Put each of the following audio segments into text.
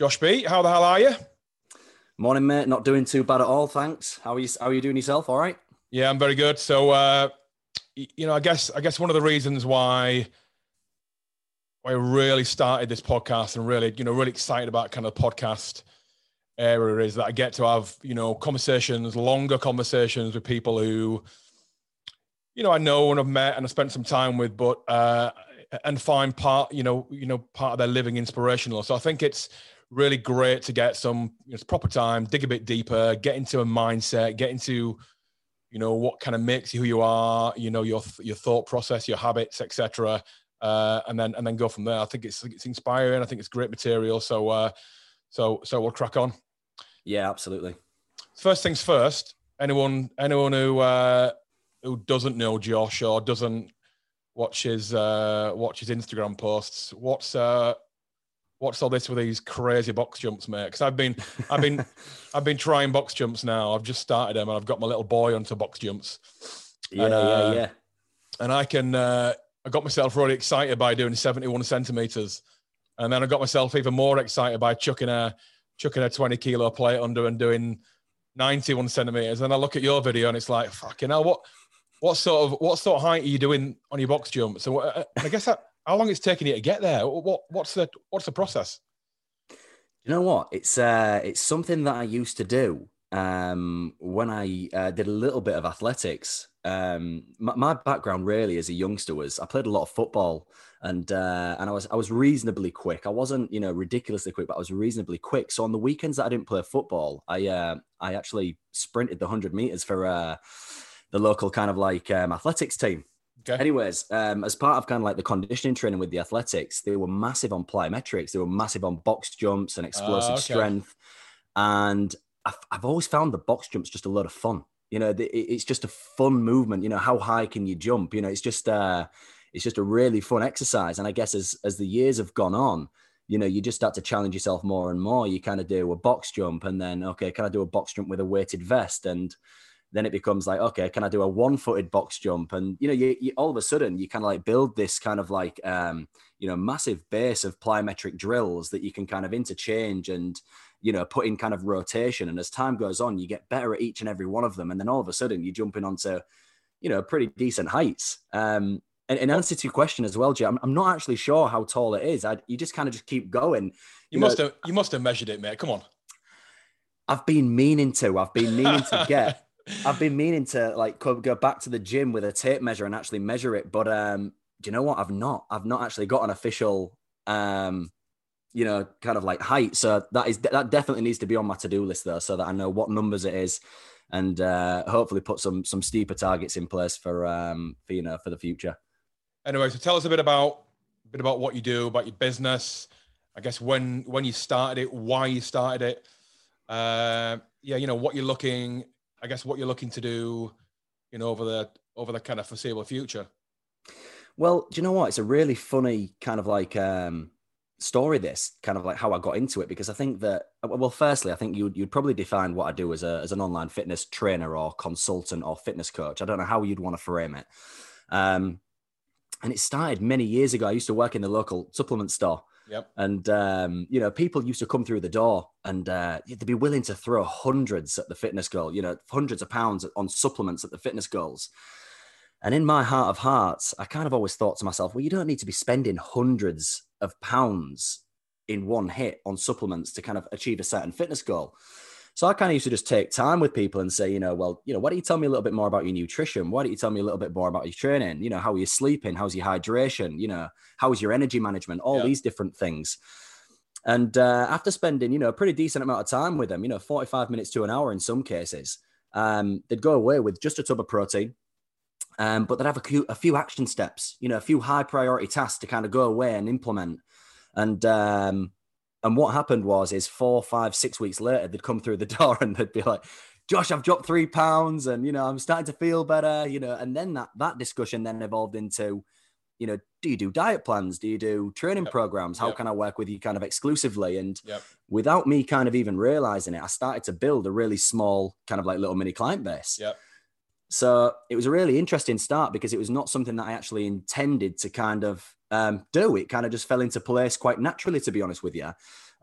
Josh Beet, how the hell are you? Morning, mate. Not doing too bad at all, thanks. How are you? How are you doing yourself? All right? Yeah, I'm very good. So, uh, you know, I guess I guess one of the reasons why I really started this podcast and really, you know, really excited about kind of the podcast area is that I get to have, you know, conversations, longer conversations with people who, you know, I know and I've met and I spent some time with, but uh, and find part, you know, you know, part of their living inspirational. So I think it's really great to get some you know, proper time, dig a bit deeper, get into a mindset, get into, you know, what kind of makes you who you are, you know, your your thought process, your habits, etc. Uh, and then and then go from there. I think it's it's inspiring. I think it's great material. So uh, so so we'll crack on. Yeah, absolutely. First things first. Anyone anyone who uh, who doesn't know Josh or doesn't watch his uh, watch his Instagram posts, what's uh, what's all this with these crazy box jumps, mate? Because I've been I've been I've been trying box jumps now. I've just started them, and I've got my little boy onto box jumps. Yeah, and, uh, yeah, yeah. And I can uh, I got myself really excited by doing 71 centimeters, and then I got myself even more excited by chucking a chucking a 20 kilo plate under and doing 91 centimeters. And I look at your video and it's like, fucking hell, what what sort of what sort of height are you doing on your box jump? So uh, I guess that, how long it's taking you to get there? What what's the what's the process? You know what? It's uh, it's something that I used to do um, when I uh, did a little bit of athletics. Um, my, my, background really as a youngster was I played a lot of football and uh, and I was I was reasonably quick. I wasn't you know ridiculously quick, but I was reasonably quick. So on the weekends that I didn't play football, I uh, I actually sprinted the hundred meters for uh, the local kind of like um, athletics team. Okay. Anyways, um, as part of kind of like the conditioning training with the athletics, they were massive on plyometrics. They were massive on box jumps and explosive uh, okay. strength. And I've, I've always found the box jumps just a lot of fun. You know, it's just a fun movement. You know, how high can you jump? You know, it's just uh, it's just a really fun exercise. And I guess as as the years have gone on, you know, you just start to challenge yourself more and more. You kind of do a box jump, and then okay, can I do a box jump with a weighted vest? And then it becomes like, okay, can I do a one-footed box jump? And you know, you, you all of a sudden you kind of like build this kind of like um, you know massive base of plyometric drills that you can kind of interchange and you know put in kind of rotation. And as time goes on, you get better at each and every one of them. And then all of a sudden you're jumping onto you know pretty decent heights. Um, and in answer to your question as well, Jay, I'm, I'm not actually sure how tall it is. I, you just kind of just keep going. You, you must have you must have measured it, mate. Come on. I've been meaning to. I've been meaning to get I've been meaning to like go back to the gym with a tape measure and actually measure it, but um, do you know what? I've not. I've not actually got an official, um, you know, kind of like height. So that is that definitely needs to be on my to do list though, so that I know what numbers it is, and uh, hopefully put some some steeper targets in place for um for you know for the future. Anyway, so tell us a bit about a bit about what you do, about your business. I guess when when you started it, why you started it. Uh, yeah, you know what you're looking I guess what you're looking to do, you know, over the over the kind of foreseeable future. Well, do you know what? It's a really funny kind of like um, story. This kind of like how I got into it because I think that well, firstly, I think you'd you'd probably define what I do as a as an online fitness trainer or consultant or fitness coach. I don't know how you'd want to frame it. Um, and it started many years ago. I used to work in the local supplement store, Yep. And um, you know, people used to come through the door and uh, they'd be willing to throw hundreds at the fitness goal. you know, hundreds of pounds on supplements at the fitness goals. And in my heart of hearts, I kind of always thought to myself, well, you don't need to be spending hundreds of pounds in one hit on supplements to kind of achieve a certain fitness goal. So I kind of used to just take time with people and say, you know, well, you know, why don't you tell me a little bit more about your nutrition? Why don't you tell me a little bit more about your training? You know, how are you sleeping? How's your hydration? You know, how's your energy management? All yeah. these different things. And uh, after spending, you know, a pretty decent amount of time with them, you know, 45 minutes to an hour in some cases, um, they'd go away with just a tub of protein, um, but they'd have a few, a few action steps, you know, a few high priority tasks to kind of go away and implement. And um, and what happened was, is four, five, six weeks later, they'd come through the door and they'd be like, Josh, I've dropped three pounds and, you know, I'm starting to feel better, you know, and then that, that discussion then evolved into, you know, do you do diet plans? Do you do training yep. programs? How yep. can I work with you kind of exclusively? And yep. without me kind of even realizing it, I started to build a really small kind of like little mini client base. Yep. So it was a really interesting start because it was not something that I actually intended to kind of um, do. It kind of just fell into place quite naturally, to be honest with you.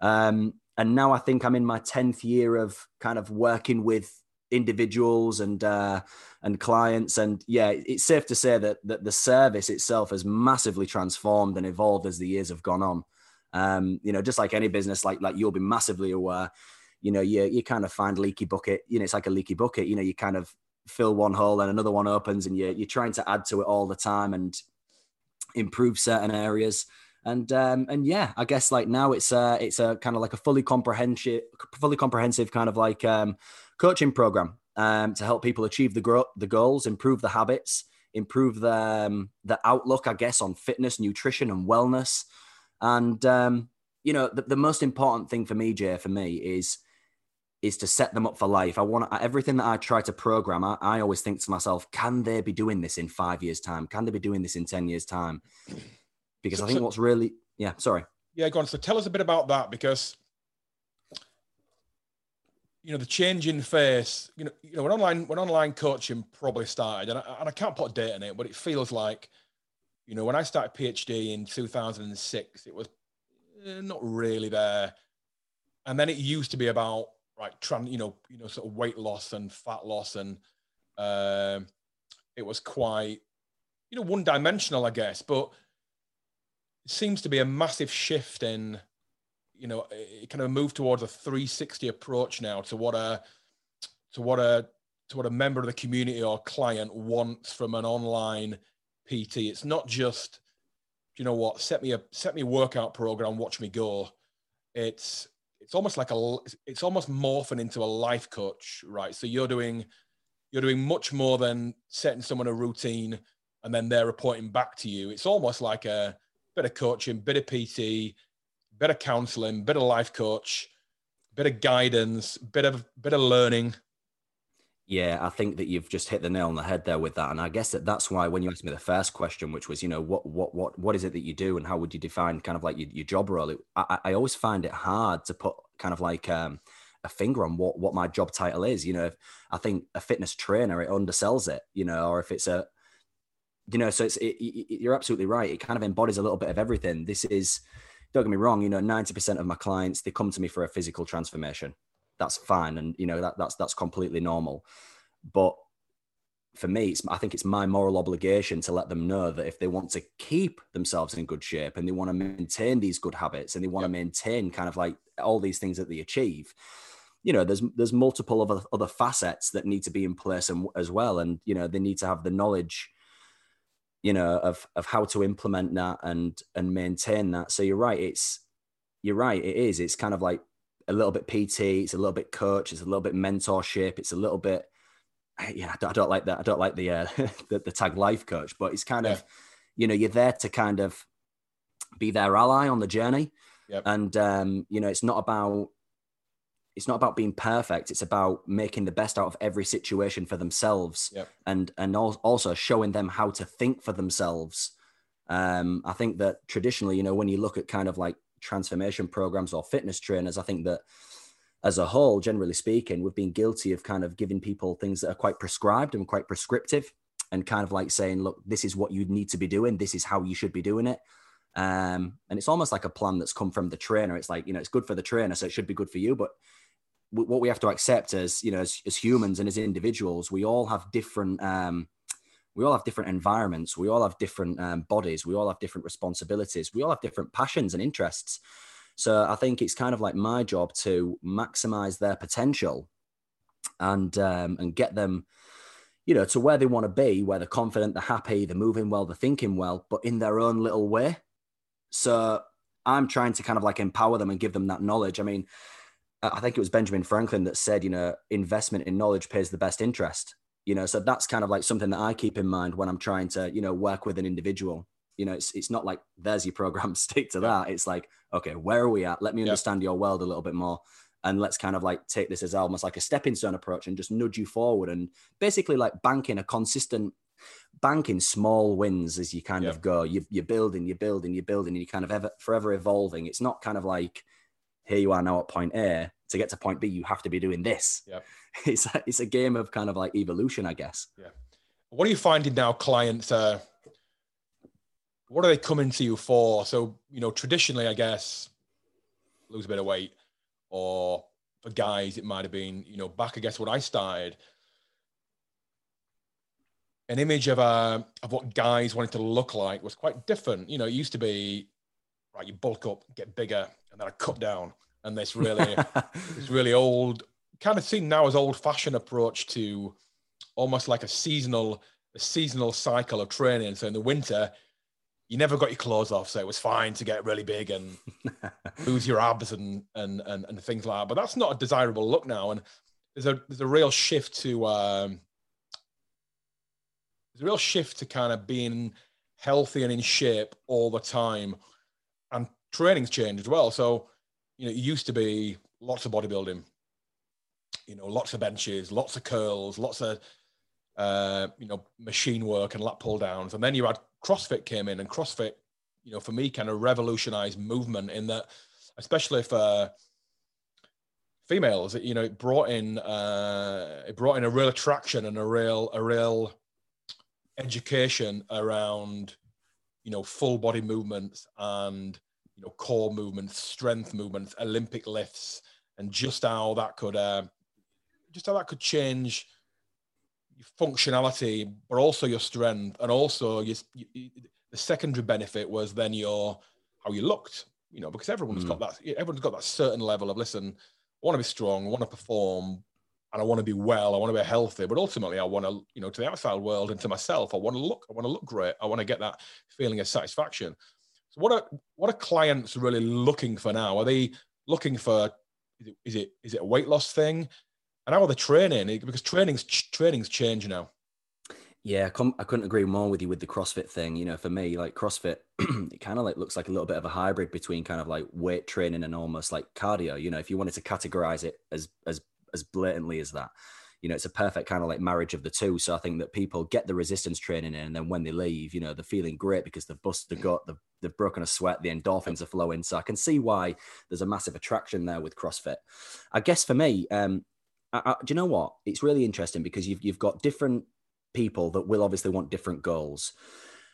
Um, and now I think I'm in my 10th year of kind of working with individuals and uh, and clients and yeah it's safe to say that that the service itself has massively transformed and evolved as the years have gone on um, you know just like any business like like you'll be massively aware you know you you kind of find leaky bucket you know it's like a leaky bucket you know you kind of fill one hole and another one opens and you're, you're trying to add to it all the time and improve certain areas and um, and yeah, I guess like now it's a it's a kind of like a fully comprehensive fully comprehensive kind of like um, coaching program um, to help people achieve the the goals, improve the habits, improve the um, the outlook, I guess, on fitness, nutrition, and wellness. And um, you know, the, the most important thing for me, Jay, for me is is to set them up for life. I want everything that I try to program. I, I always think to myself, can they be doing this in five years' time? Can they be doing this in ten years' time? because so, I think so, what's really yeah, sorry. Yeah, go on. So tell us a bit about that because you know the change in face. You know, you know when online when online coaching probably started, and I, and I can't put a date on it, but it feels like you know when I started PhD in 2006, it was eh, not really there, and then it used to be about right, trying you know you know sort of weight loss and fat loss, and uh, it was quite you know one dimensional, I guess, but it seems to be a massive shift in, you know, it kind of moved towards a 360 approach now to what a, to what a, to what a member of the community or client wants from an online PT. It's not just, you know what, set me a set me a workout program, watch me go. It's it's almost like a it's almost morphing into a life coach, right? So you're doing you're doing much more than setting someone a routine and then they're reporting back to you. It's almost like a bit of coaching, bit of PT, bit of counseling, bit of life coach, bit of guidance, bit of bit of learning. Yeah, I think that you've just hit the nail on the head there with that, and I guess that that's why when you asked me the first question, which was, you know, what what what what is it that you do, and how would you define kind of like your, your job role? It, I, I always find it hard to put kind of like um, a finger on what what my job title is. You know, if I think a fitness trainer it undersells it, you know, or if it's a you know, so it's it, it, you're absolutely right. It kind of embodies a little bit of everything. This is, don't get me wrong. You know, ninety percent of my clients they come to me for a physical transformation. That's fine, and you know that that's that's completely normal. But for me, it's, I think it's my moral obligation to let them know that if they want to keep themselves in good shape and they want to maintain these good habits and they want yep. to maintain kind of like all these things that they achieve, you know, there's there's multiple other other facets that need to be in place and, as well, and you know they need to have the knowledge you know of of how to implement that and and maintain that so you're right it's you're right it is it's kind of like a little bit pt it's a little bit coach it's a little bit mentorship it's a little bit yeah i don't, I don't like that i don't like the, uh, the, the tag life coach but it's kind yeah. of you know you're there to kind of be their ally on the journey yep. and um you know it's not about it's not about being perfect it's about making the best out of every situation for themselves yep. and and also showing them how to think for themselves um, i think that traditionally you know when you look at kind of like transformation programs or fitness trainers i think that as a whole generally speaking we've been guilty of kind of giving people things that are quite prescribed and quite prescriptive and kind of like saying look this is what you need to be doing. This is how you should be doing it. Um, and it's almost like a plan that's come from the trainer. It's like you know it's good for the trainer so it should be good for you. But what we have to accept as you know as, as humans and as individuals we all have different um, we all have different environments. We all have different um, bodies. We all have different responsibilities. We all have different passions and interests. So i think it's kind of like my job to maximize their potential and um, and get them you know to where they want to be where they're confident they're happy they're moving well they're thinking well but in their own little way. So i'm trying to kind of like empower them and give them that knowledge. I mean I think it was Benjamin Franklin that said, you know, investment in knowledge pays the best interest. You know, so that's kind of like something that I keep in mind when I'm trying to, you know, work with an individual. You know, it's it's not like there's your program, stick to that. It's like, okay, where are we at? Let me understand your world a little bit more. And let's kind of like take this as almost like a stepping stone approach and just nudge you forward and basically like banking a consistent banking small wins as you kind of go. You, you're building, you're building, you're building, and you kind of ever forever evolving. It's not kind of like here you are now at point A. To get to point B, you have to be doing this. Yeah. It's a, it's a game of kind of like evolution, I guess. Yeah. What are you finding now, clients? Uh, what are they coming to you for? So, you know, traditionally, I guess, lose a bit of weight. or for guys, it might have been, you know, back, I guess, when I started, an image of uh, of what guys wanted to look like was quite different. You know, it used to be right, you bulk up, get bigger, and then I cut down. And this really, this really old, kind of seen now as old fashioned approach to almost like a seasonal, a seasonal cycle of training. So in the winter, you never got your clothes off, so it was fine to get really big and lose your abs and, and and and things like that. But that's not a desirable look now. And there's a there's a real shift to um, there's a real shift to kind of being healthy and in shape all the time, and training's changed as well. So you know, it used to be lots of bodybuilding, you know, lots of benches, lots of curls, lots of uh, you know machine work and lat pull downs, and then you had CrossFit came in, and CrossFit, you know, for me, kind of revolutionized movement in that, especially for females, you know, it brought in uh, it brought in a real attraction and a real a real education around you know full body movements and you know core movements, strength movements, Olympic lifts, and just how that could uh, just how that could change your functionality, but also your strength, and also your, you, the secondary benefit was then your how you looked. You know, because everyone's mm. got that. Everyone's got that certain level of listen. I want to be strong. I want to perform, and I want to be well. I want to be healthy. But ultimately, I want to, you know, to the outside world and to myself, I want to look. I want to look great. I want to get that feeling of satisfaction. So, what are what are clients really looking for now? Are they looking for? Is it is it, is it a weight loss thing? And how the training? Because training's training's changing now. Yeah, I couldn't agree more with you with the CrossFit thing. You know, for me, like CrossFit, it kind of like looks like a little bit of a hybrid between kind of like weight training and almost like cardio. You know, if you wanted to categorize it as as as blatantly as that, you know, it's a perfect kind of like marriage of the two. So I think that people get the resistance training in, and then when they leave, you know, they're feeling great because they've busted the gut, they've, they've broken a sweat, the endorphins are flowing. So I can see why there's a massive attraction there with CrossFit. I guess for me, um, I, I, do you know what? It's really interesting because you've you've got different people that will obviously want different goals.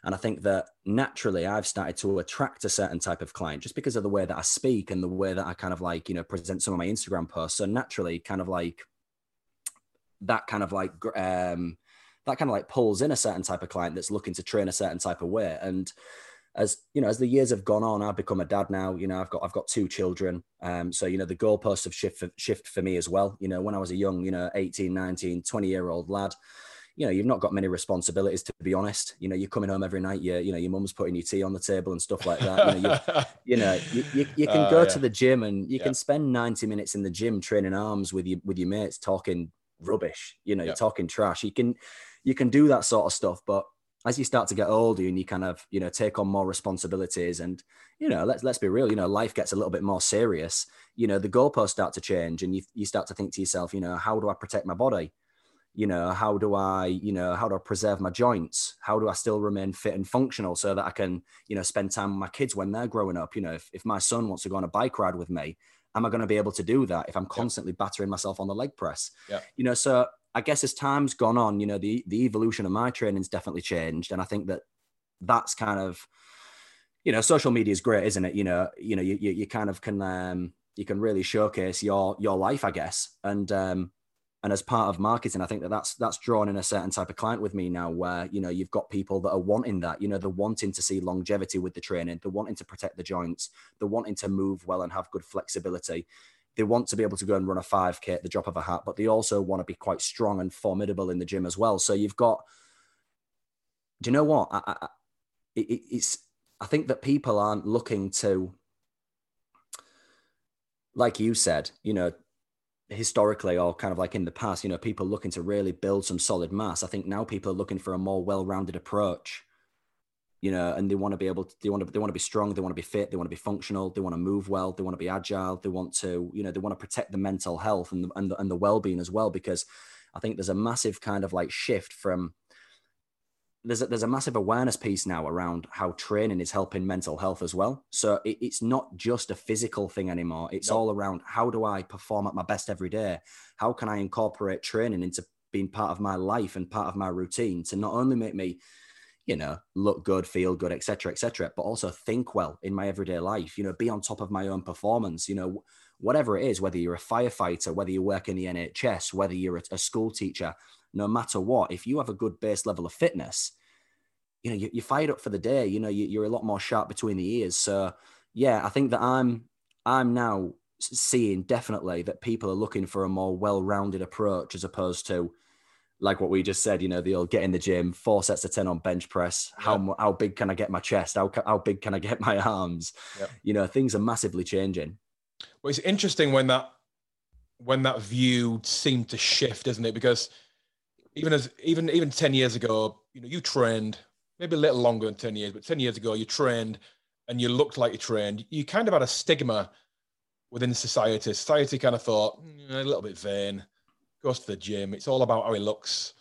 And I think that naturally I've started to attract a certain type of client just because of the way that I speak and the way that I kind of like, you know, present some of my Instagram posts. So naturally, kind of like that kind of like, um, that kind of like pulls in a certain type of client that's looking to train a certain type of way. And as you know, as the years have gone on, I've become a dad now. You know, I've got I've got two children. Um, so you know, the goalposts have shift for, shift for me as well. You know, when I was a young, you know, 18, 19, 20 year old lad, you know, you've not got many responsibilities to be honest. You know, you're coming home every night. You you know, your mum's putting your tea on the table and stuff like that. You know, you, you, know, you, you, you can uh, go yeah. to the gym and you yeah. can spend 90 minutes in the gym training arms with you with your mates, talking rubbish. You know, yeah. you're talking trash. You can you can do that sort of stuff, but as you start to get older and you kind of you know take on more responsibilities and you know let's let's be real you know life gets a little bit more serious you know the goalposts start to change and you, you start to think to yourself you know how do i protect my body you know how do i you know how do i preserve my joints how do i still remain fit and functional so that i can you know spend time with my kids when they're growing up you know if, if my son wants to go on a bike ride with me am i going to be able to do that if i'm constantly yeah. battering myself on the leg press yeah. you know so I guess as time's gone on, you know, the the evolution of my training's definitely changed, and I think that that's kind of, you know, social media is great, isn't it? You know, you know, you you, you kind of can um, you can really showcase your your life, I guess, and um, and as part of marketing, I think that that's that's drawn in a certain type of client with me now, where you know you've got people that are wanting that, you know, they're wanting to see longevity with the training, they're wanting to protect the joints, they're wanting to move well and have good flexibility they want to be able to go and run a 5k at the drop of a hat but they also want to be quite strong and formidable in the gym as well. So you've got do you know what? I, I, it, it's i think that people aren't looking to like you said you know historically or kind of like in the past you know people looking to really build some solid mass. I think now people are looking for a more well-rounded approach you know, and they want to be able to, they want to, they want to be strong, they want to be fit, they want to be functional, they want to move well, they want to be agile, they want to, you know, they want to protect the mental health and the, and the, and the well-being as well, because I think there's a massive kind of like shift from, there's a, there's a massive awareness piece now around how training is helping mental health as well. So it, it's not just a physical thing anymore. It's all around how do I perform at my best every day? How can I incorporate training into being part of my life and part of my routine to not only make me you know, look good, feel good, etc., etc., but also think well in my everyday life. You know, be on top of my own performance. You know, whatever it is, whether you're a firefighter, whether you work in the NHS, whether you're a, school teacher, no matter what, if you have a good base level of fitness, you know, you, you're fired up for the day. You know, you're a lot more sharp between the ears. So, yeah, I think that I'm I'm now seeing definitely that people are looking for a more well-rounded approach as opposed to like what we just said, you know, they'll get in the gym, four sets of 10 on bench press. How, yeah. how big can I get my chest? How, how big can I get my arms? Yeah. You know, things are massively changing. Well, it's interesting when that, when that view seemed to shift, isn't it? Because even as, even, even 10 years ago, you know, you trained maybe a little longer than 10 years, but 10 years ago you trained and you looked like you trained. You kind of had a stigma within society. Society kind of thought mm, a little bit vain goes to the gym. It's all about how he looks.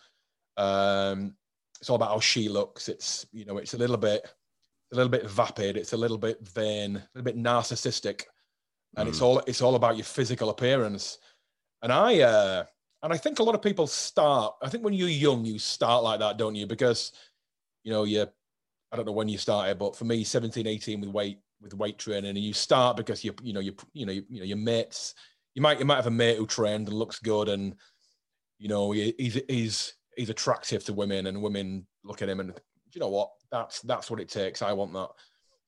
Um, it's all about how she looks. It's you know, it's a little bit, a little bit vapid. It's a little bit vain, a little bit narcissistic, and mm. it's all it's all about your physical appearance. And I uh, and I think a lot of people start. I think when you're young, you start like that, don't you? Because you know you. I don't know when you started, but for me, 17, 18 with weight with weight training, and you start because you you know you you know you, you know your mates. You might you might have a mate who trained and looks good and you know, he, he's he's he's attractive to women, and women look at him and you know what? That's that's what it takes. I want that.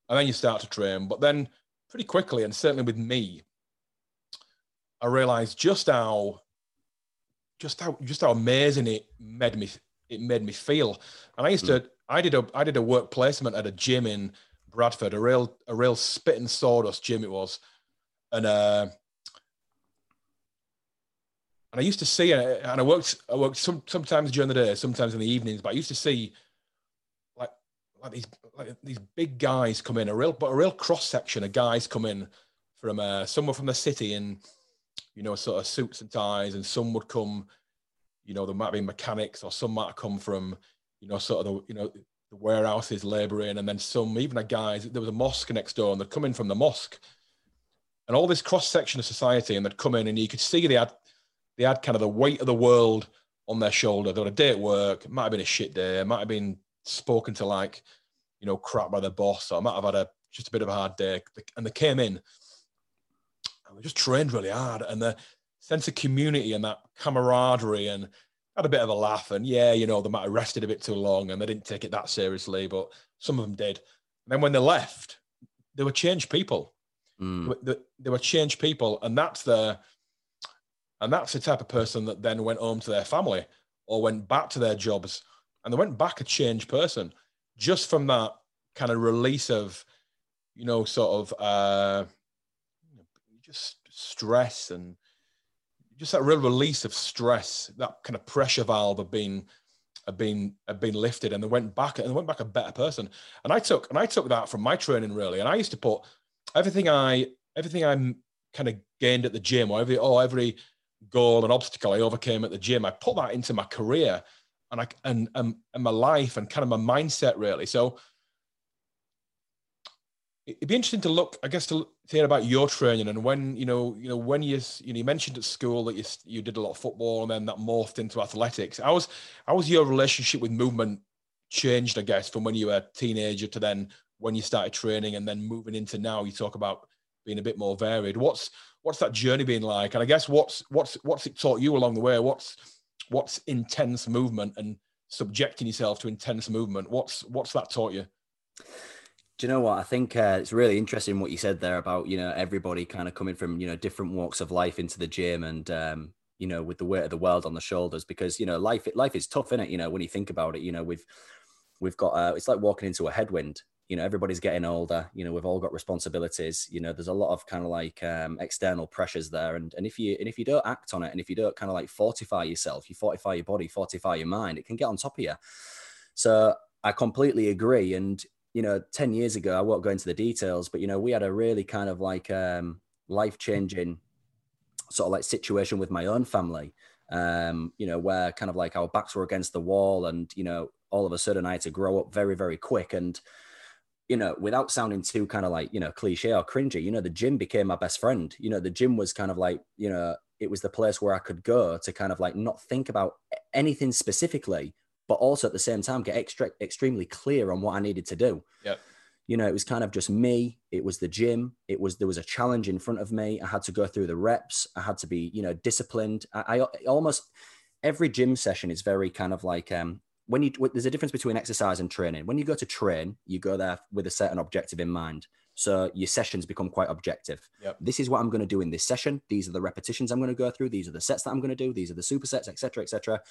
And then you start to train, but then pretty quickly, and certainly with me, I realized just how just how just how amazing it made me it made me feel. And I used to I did a I did a work placement at a gym in Bradford, a real a real spit and sawdust gym it was, and uh, and I used to see, and I worked, I worked some, sometimes during the day, sometimes in the evenings, but I used to see like, like these, like these big guys come in, a real, but a real cross section of guys come in from uh, somewhere from the city in, you know, sort of suits and ties, and some would come, you know, there might be mechanics, or some might come from, you know, sort of the, you know, the warehouses laboring, and then some, even a guys, there was a mosque next door, and they'd come in from the mosque, and all this cross section of society, and they'd come in, and you could see they had they had kind of the weight of the world on their shoulder. They had a day at work. Might have been a shit day. Might have been spoken to like, you know, crap by their boss, or might have had a just a bit of a hard day. And they came in and they just trained really hard. And the sense of community and that camaraderie and had a bit of a laugh. And yeah, you know, they might have rested a bit too long and they didn't take it that seriously, but some of them did. And then when they left, they were changed people. Mm. They, they were changed people. And that's the and that's the type of person that then went home to their family or went back to their jobs and they went back a changed person just from that kind of release of, you know, sort of uh, just stress and just that real release of stress, that kind of pressure valve of being have been have been lifted and they went back and they went back a better person. And I took and I took that from my training really. And I used to put everything I everything I'm kind of gained at the gym or every oh every goal and obstacle I overcame at the gym. I put that into my career and I and and, and my life and kind of my mindset really. So it'd be interesting to look, I guess, to, hear about your training and when you know, you know, when you you know, you mentioned at school that you you did a lot of football and then that morphed into athletics. How was how was your relationship with movement changed? I guess from when you were a teenager to then when you started training and then moving into now. You talk about being a bit more varied. What's what's that journey been like? And I guess what's what's what's it taught you along the way? What's what's intense movement and subjecting yourself to intense movement? What's what's that taught you? Do you know what? I think uh, it's really interesting what you said there about you know everybody kind of coming from you know different walks of life into the gym and um, you know with the weight of the world on the shoulders because you know life life is tough, isn't it? You know when you think about it, you know we've we've got uh, it's like walking into a headwind you know everybody's getting older you know we've all got responsibilities you know there's a lot of kind of like um, external pressures there. And and if you and if you don't act on it and if you don't kind of like fortify yourself you fortify your body fortify your mind it can get on top of you. So i completely agree. And you know 10 years ago i won't go into the details but you know we had a really kind of like um, life changing sort of like situation with my own family um, you know where kind of like our backs were against the wall and you know all of a sudden i had to grow up very very quick. And you know, without sounding too kind of like, you know, cliche or cringy, you know, the gym became my best friend. You know, the gym was kind of like, you know, it was the place where I could go to kind of like not think about anything specifically, but also at the same time get extra, extremely clear on what I needed to do. Yeah. You know, it was kind of just me. It was the gym. It was there was a challenge in front of me. I had to go through the reps. I had to be, you know, disciplined. I, I almost every gym session is very kind of like um, when you there's a difference between exercise and training. When you go to train, you go there with a certain objective in mind. So your sessions become quite objective. Yep. This is what I'm going to do in this session. These are the repetitions I'm going to go through. These are the sets that I'm going to do. These are the supersets, etc., etc.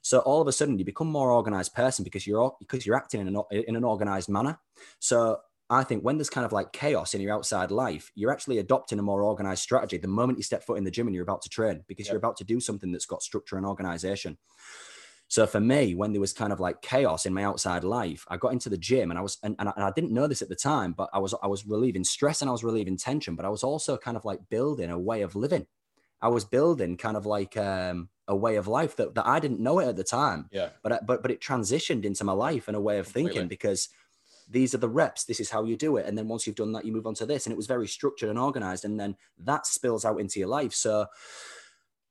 So all of a sudden, you become more organized person because you're because you're acting in an in an organized manner. So I think when there's kind of like chaos in your outside life, you're actually adopting a more organized strategy the moment you step foot in the gym and you're about to train because yep. you're about to do something that's got structure and organization. So for me, when there was kind of like chaos in my outside life, I got into the gym and I was, and, and, I, and I didn't know this at the time, but I was, I was relieving stress and I was relieving tension, but I was also kind of like building a way of living. I was building kind of like um, a way of life that, that I didn't know it at the time. Yeah. But, but, but it transitioned into my life and a way of thinking because these are the reps. This is how you do it. And then once you've done that, you move on to this. And it was very structured and organized. And then that spills out into your life. So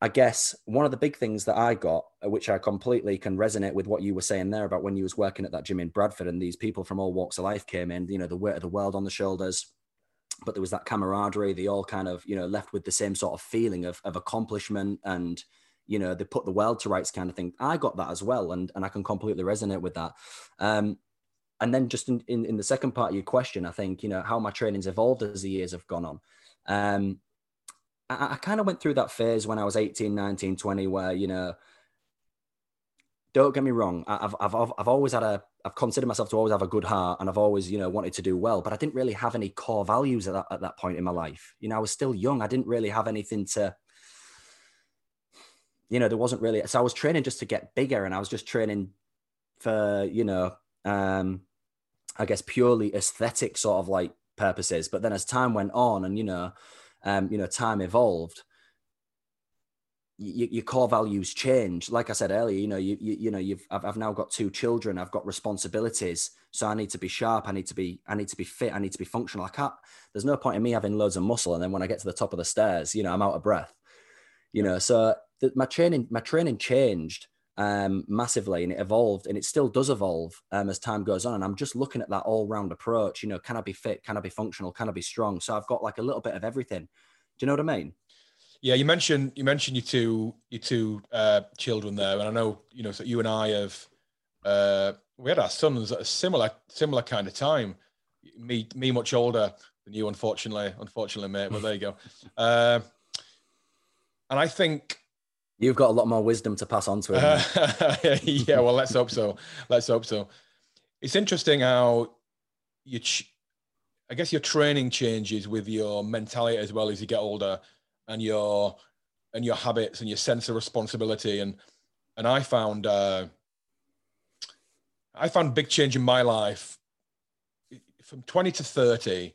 I guess one of the big things that I got, uh, which I completely can resonate with what you were saying there about when you was working at that gym in Bradford and these people from all walks of life came in, you know, the weight of the world on the shoulders, but there was that camaraderie. They all kind of, you know, left with the same sort of feeling of, of accomplishment and, you know, they put the world to rights kind of thing. I got that as well. And, and I can completely resonate with that. Um, and then just in, in, in the second part of your question, I think, you know, how my training's evolved as the years have gone on. Um, I, I kind of went through that phase when I was 18, 19, 20, where, you know, don't get me wrong. I've, I've, I've always had a, I've considered myself to always have a good heart and I've always, you know, wanted to do well, but I didn't really have any core values at that, at that point in my life. You know, I was still young. I didn't really have anything to, you know, there wasn't really, so I was training just to get bigger and I was just training for, you know, um, I guess purely aesthetic sort of like purposes. But then as time went on and, you know, um, you know, time evolved, your core values change. Like I said earlier, you know, you, you, you know, you've, I've, I've now got two children. I've got responsibilities. So I need to be sharp. I need to be, I need to be fit. I need to be functional. I can't, there's no point in me having loads of muscle. And then when I get to the top of the stairs, you know, I'm out of breath, you know, so the, my training, my training changed um, massively and it evolved and it still does evolve um, as time goes on. And I'm just looking at that all round approach. You know, can I be fit? Can I be functional? Can I be strong? So I've got like a little bit of everything. Do you know what I mean? Yeah, you mentioned you mentioned your two your two uh, children there, and I know you know so you and I have uh, we had our sons at a similar similar kind of time. Me me much older than you, unfortunately, unfortunately, mate. But there you go. Uh, and I think You've got a lot more wisdom to pass on to him. Uh, yeah, well, let's hope so. Let's hope so. It's interesting how you, ch- I guess your training changes with your mentality as well as you get older, and your and your habits and your sense of responsibility. And and I found uh, I found big change in my life from 20 to 30.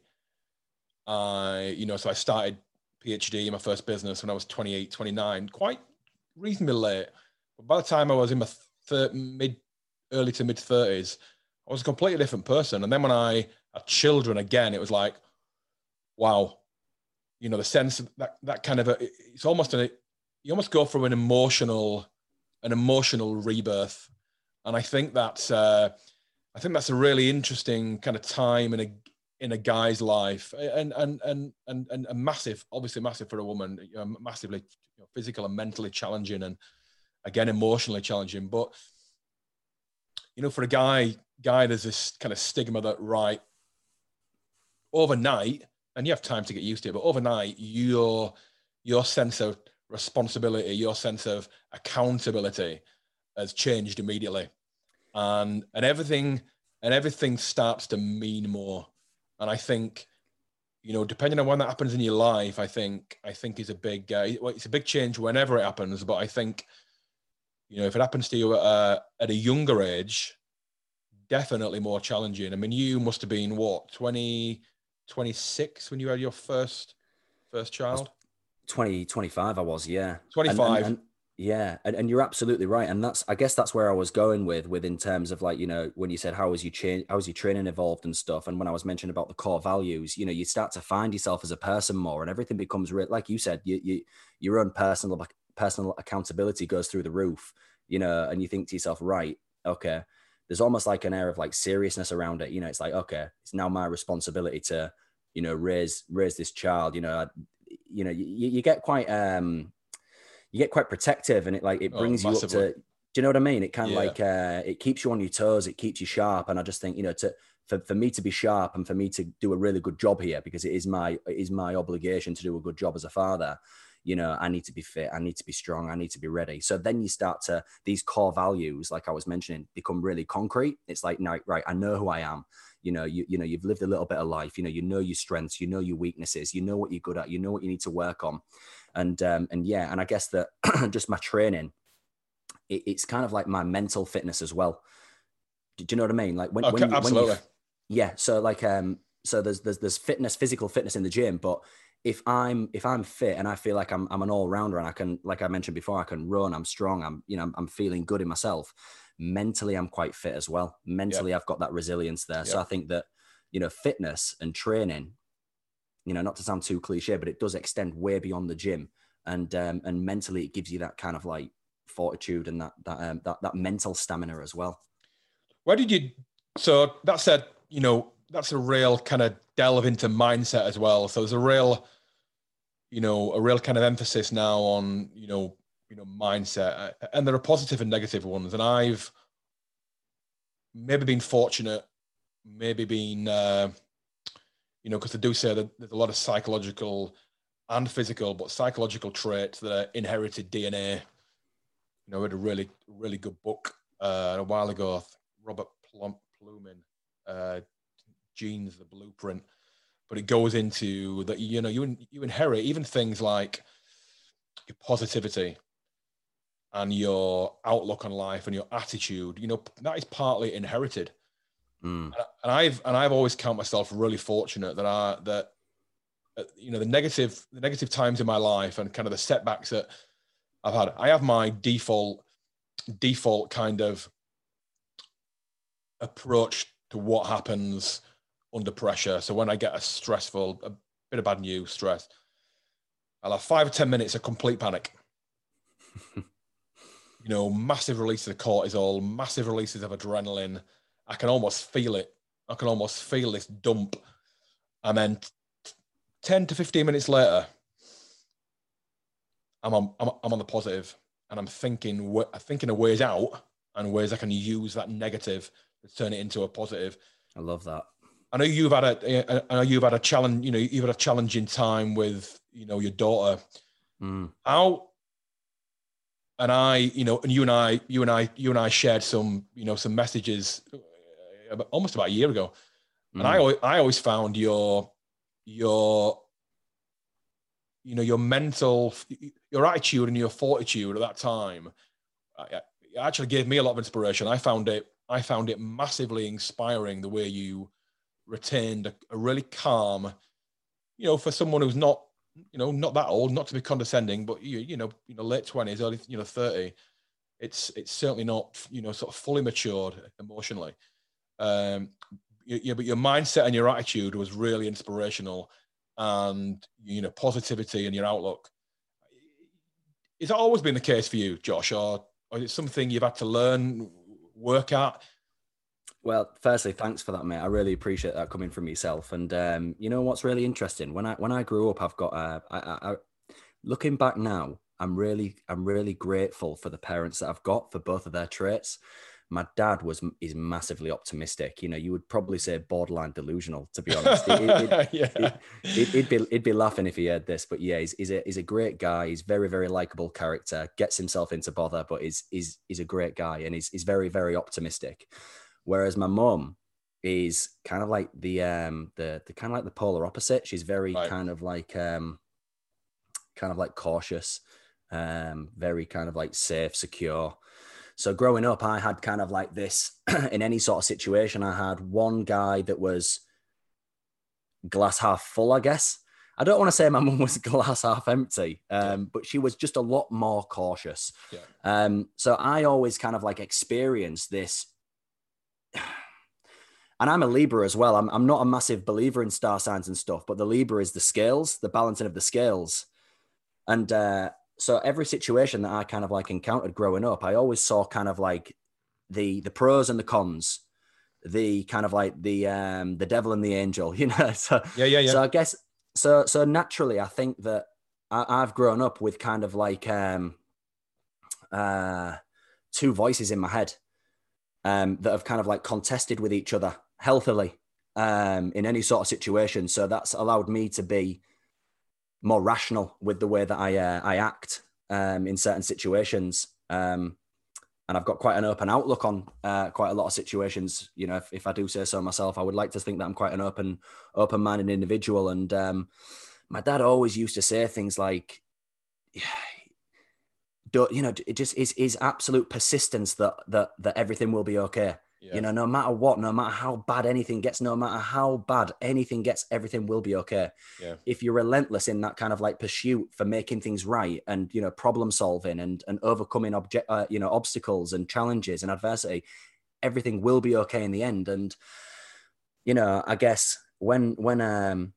I you know so I started PhD, in my first business when I was 28, 29, quite reasonably late. But by the time I was in my thir- mid, early to mid thirties, I was a completely different person. And then when I had children again, it was like, wow, you know, the sense of that that kind of a, it's almost a you almost go through an emotional an emotional rebirth, and I think that's uh, I think that's a really interesting kind of time in a in a guy's life, and and and and and, massive, obviously massive for a woman, you know, massively know, physical and mentally challenging, and again emotionally challenging. But you know, for a guy, guy, there's this kind of stigma that right overnight, and you have time to get used to it, but overnight, your your sense of responsibility, your sense of accountability has changed immediately, and and everything and everything starts to mean more. And I think you know, depending on when that happens in your life, I think I think is a big uh, well, it's a big change whenever it happens. But I think, you know, if it happens to you at a, at a younger age, definitely more challenging. I mean, you must have been what 20, 26 when you had your first first child. 20, 25 I was, yeah. 25. And, and, and, yeah, and, and you're absolutely right, and that's I guess that's where I was going with with in terms of like you know when you said how was you change how was your training evolved and stuff, and when I was mentioning about the core values, you know you start to find yourself as a person more, and everything becomes real. Like you said, you, you your own personal personal accountability goes through the roof, you know, and you think to yourself, right, okay, there's almost like an air of like seriousness around it. You know, it's like, okay, it's now my responsibility to, you know, raise raise this child. You know, I, you know, you, you get quite um, you get quite protective, and it like it Oh, brings you up to. Do you know what I mean? It kind of Yeah. like uh, it keeps you on your toes. It keeps you sharp, and I just think you know to for, for me to be sharp and for me to do a really good job here because it is my it is my obligation to do a good job as a father you know i need to be fit i need to be strong i need to be ready so then you start to these core values like i was mentioning become really concrete it's like no right i know who i am you know you, you know you've lived a little bit of life you know you know your strengths you know your weaknesses you know what you're good at you know what you need to work on and um and yeah and i guess that just my training it, it's kind of like my mental fitness as well. Do, do you know what i mean? Like when, Okay, when, you, when you yeah so like um so there's there's there's fitness physical fitness in the gym but if i'm if i'm fit and i feel like i'm, I'm an all-rounder and i can like i mentioned before i can run i'm strong i'm you know i'm, I'm feeling good in myself mentally i'm quite fit as well. Mentally i've got that resilience there. So i think that you know fitness and training you know not to sound too cliche but it does extend way beyond the gym and um and mentally it gives you that kind of like fortitude and that that um, that, that mental stamina as well Where did you? So that said, you know, that's a real kind of delve into mindset as well. So there's a real, you know, a real kind of emphasis now on, you know, you know, mindset, Uh, and there are positive and negative ones. And I've maybe been fortunate, maybe been, uh, you know, because they do say that there's a lot of psychological and physical, but psychological traits that are inherited DNA. You know, I read a really, really good book uh, a while ago, Robert Plum, Plomin, uh, Genes, the Blueprint. But it goes into that, you know, you, you inherit even things like your positivity and your outlook on life and your attitude, you know, that is partly inherited Mm, and I've and I've always count myself really fortunate that I that uh, you know the negative the negative times in my life and kind of the setbacks that I've had. I have my default default kind of approach to what happens under pressure. So when I get a stressful a bit of bad news, stress, I'll have five or ten minutes of complete panic. you know, massive releases of cortisol, massive releases of adrenaline. I can almost feel it. I can almost feel this dump. And then t- 10 to 15 minutes later, I'm on, I'm, I'm on the positive and I'm thinking, thinking of ways out and ways I can use that negative to turn it into a positive. i love that I know you've had a, I know you've had a challenge, you know, you've had a challenging time with, you know, your daughter. Mm, How, and I, you know, and you and I, you and I, you and I shared some, you know, some messages almost about a year ago. And I, mm, always, I always found your, your, you know, your mental, your attitude and your fortitude at that time, uh, actually gave me a lot of inspiration. I found it, I found it massively inspiring the way you retained a, a really calm, you know, for someone who's not, you know, not that old, not to be condescending, but you, you know, you know, late twenties, early, you know, thirty. It's it's certainly not, you know, sort of fully matured emotionally. Um, you, but your mindset and your attitude was really inspirational, and you know, positivity and your outlook. Is that always been the case for you, Josh, or, or is it something you've had to learn, work at? Well, firstly, thanks for that, mate. I really appreciate that coming from yourself. And um, you know what's really interesting? When I when I grew up, I've got uh, looking back now, I'm really I'm really grateful for the parents that I've got for both of their traits. My dad was is massively optimistic. You know, you would probably say borderline delusional, to be honest. It- it- it- yeah. He'd, he'd be he'd be laughing if he heard this, but yeah, he's, he's a he's a great guy. He's very very likable character. Gets himself into bother, but is is is a great guy and he's he's very very optimistic. Whereas my mum is kind of like the um the the kind of like the polar opposite. She's very Right. kind of like um kind of like cautious, um very kind of like safe, secure. So growing up, I had kind of like this in any sort of situation. I had one guy that was glass half full, I guess. I don't want to say my mum was glass half empty, um, but she was just a lot more cautious. Yeah. Um, so I always kind of like experienced this. And I'm a Libra as well. I'm, I'm not a massive believer in star signs and stuff, but the Libra is the scales, the balancing of the scales. And uh, so every situation that I kind of like encountered growing up, I always saw kind of like the the pros and the cons, the kind of like the um the devil and the angel, you know. So yeah, yeah, yeah. So I guess so so naturally, I think that I, I've grown up with kind of like um uh two voices in my head um that have kind of like contested with each other healthily um in any sort of situation. So that's allowed me to be more rational with the way that I uh, I act um, in certain situations. Um, and I've got quite an open outlook on uh, quite a lot of situations. You know, if, if I do say so myself, I would like to think that I'm quite an open, open-minded individual. And um, my dad always used to say things like, "Do you know, it just is is absolute persistence that that that everything will be okay. Yeah. You know, no matter what, no matter how bad anything gets, no matter how bad anything gets, everything will be okay. Yeah. If you're relentless in that kind of like pursuit for making things right and you know problem solving and and overcoming object, uh, you know, obstacles and challenges and adversity, everything will be okay in the end. And you know, I guess when when um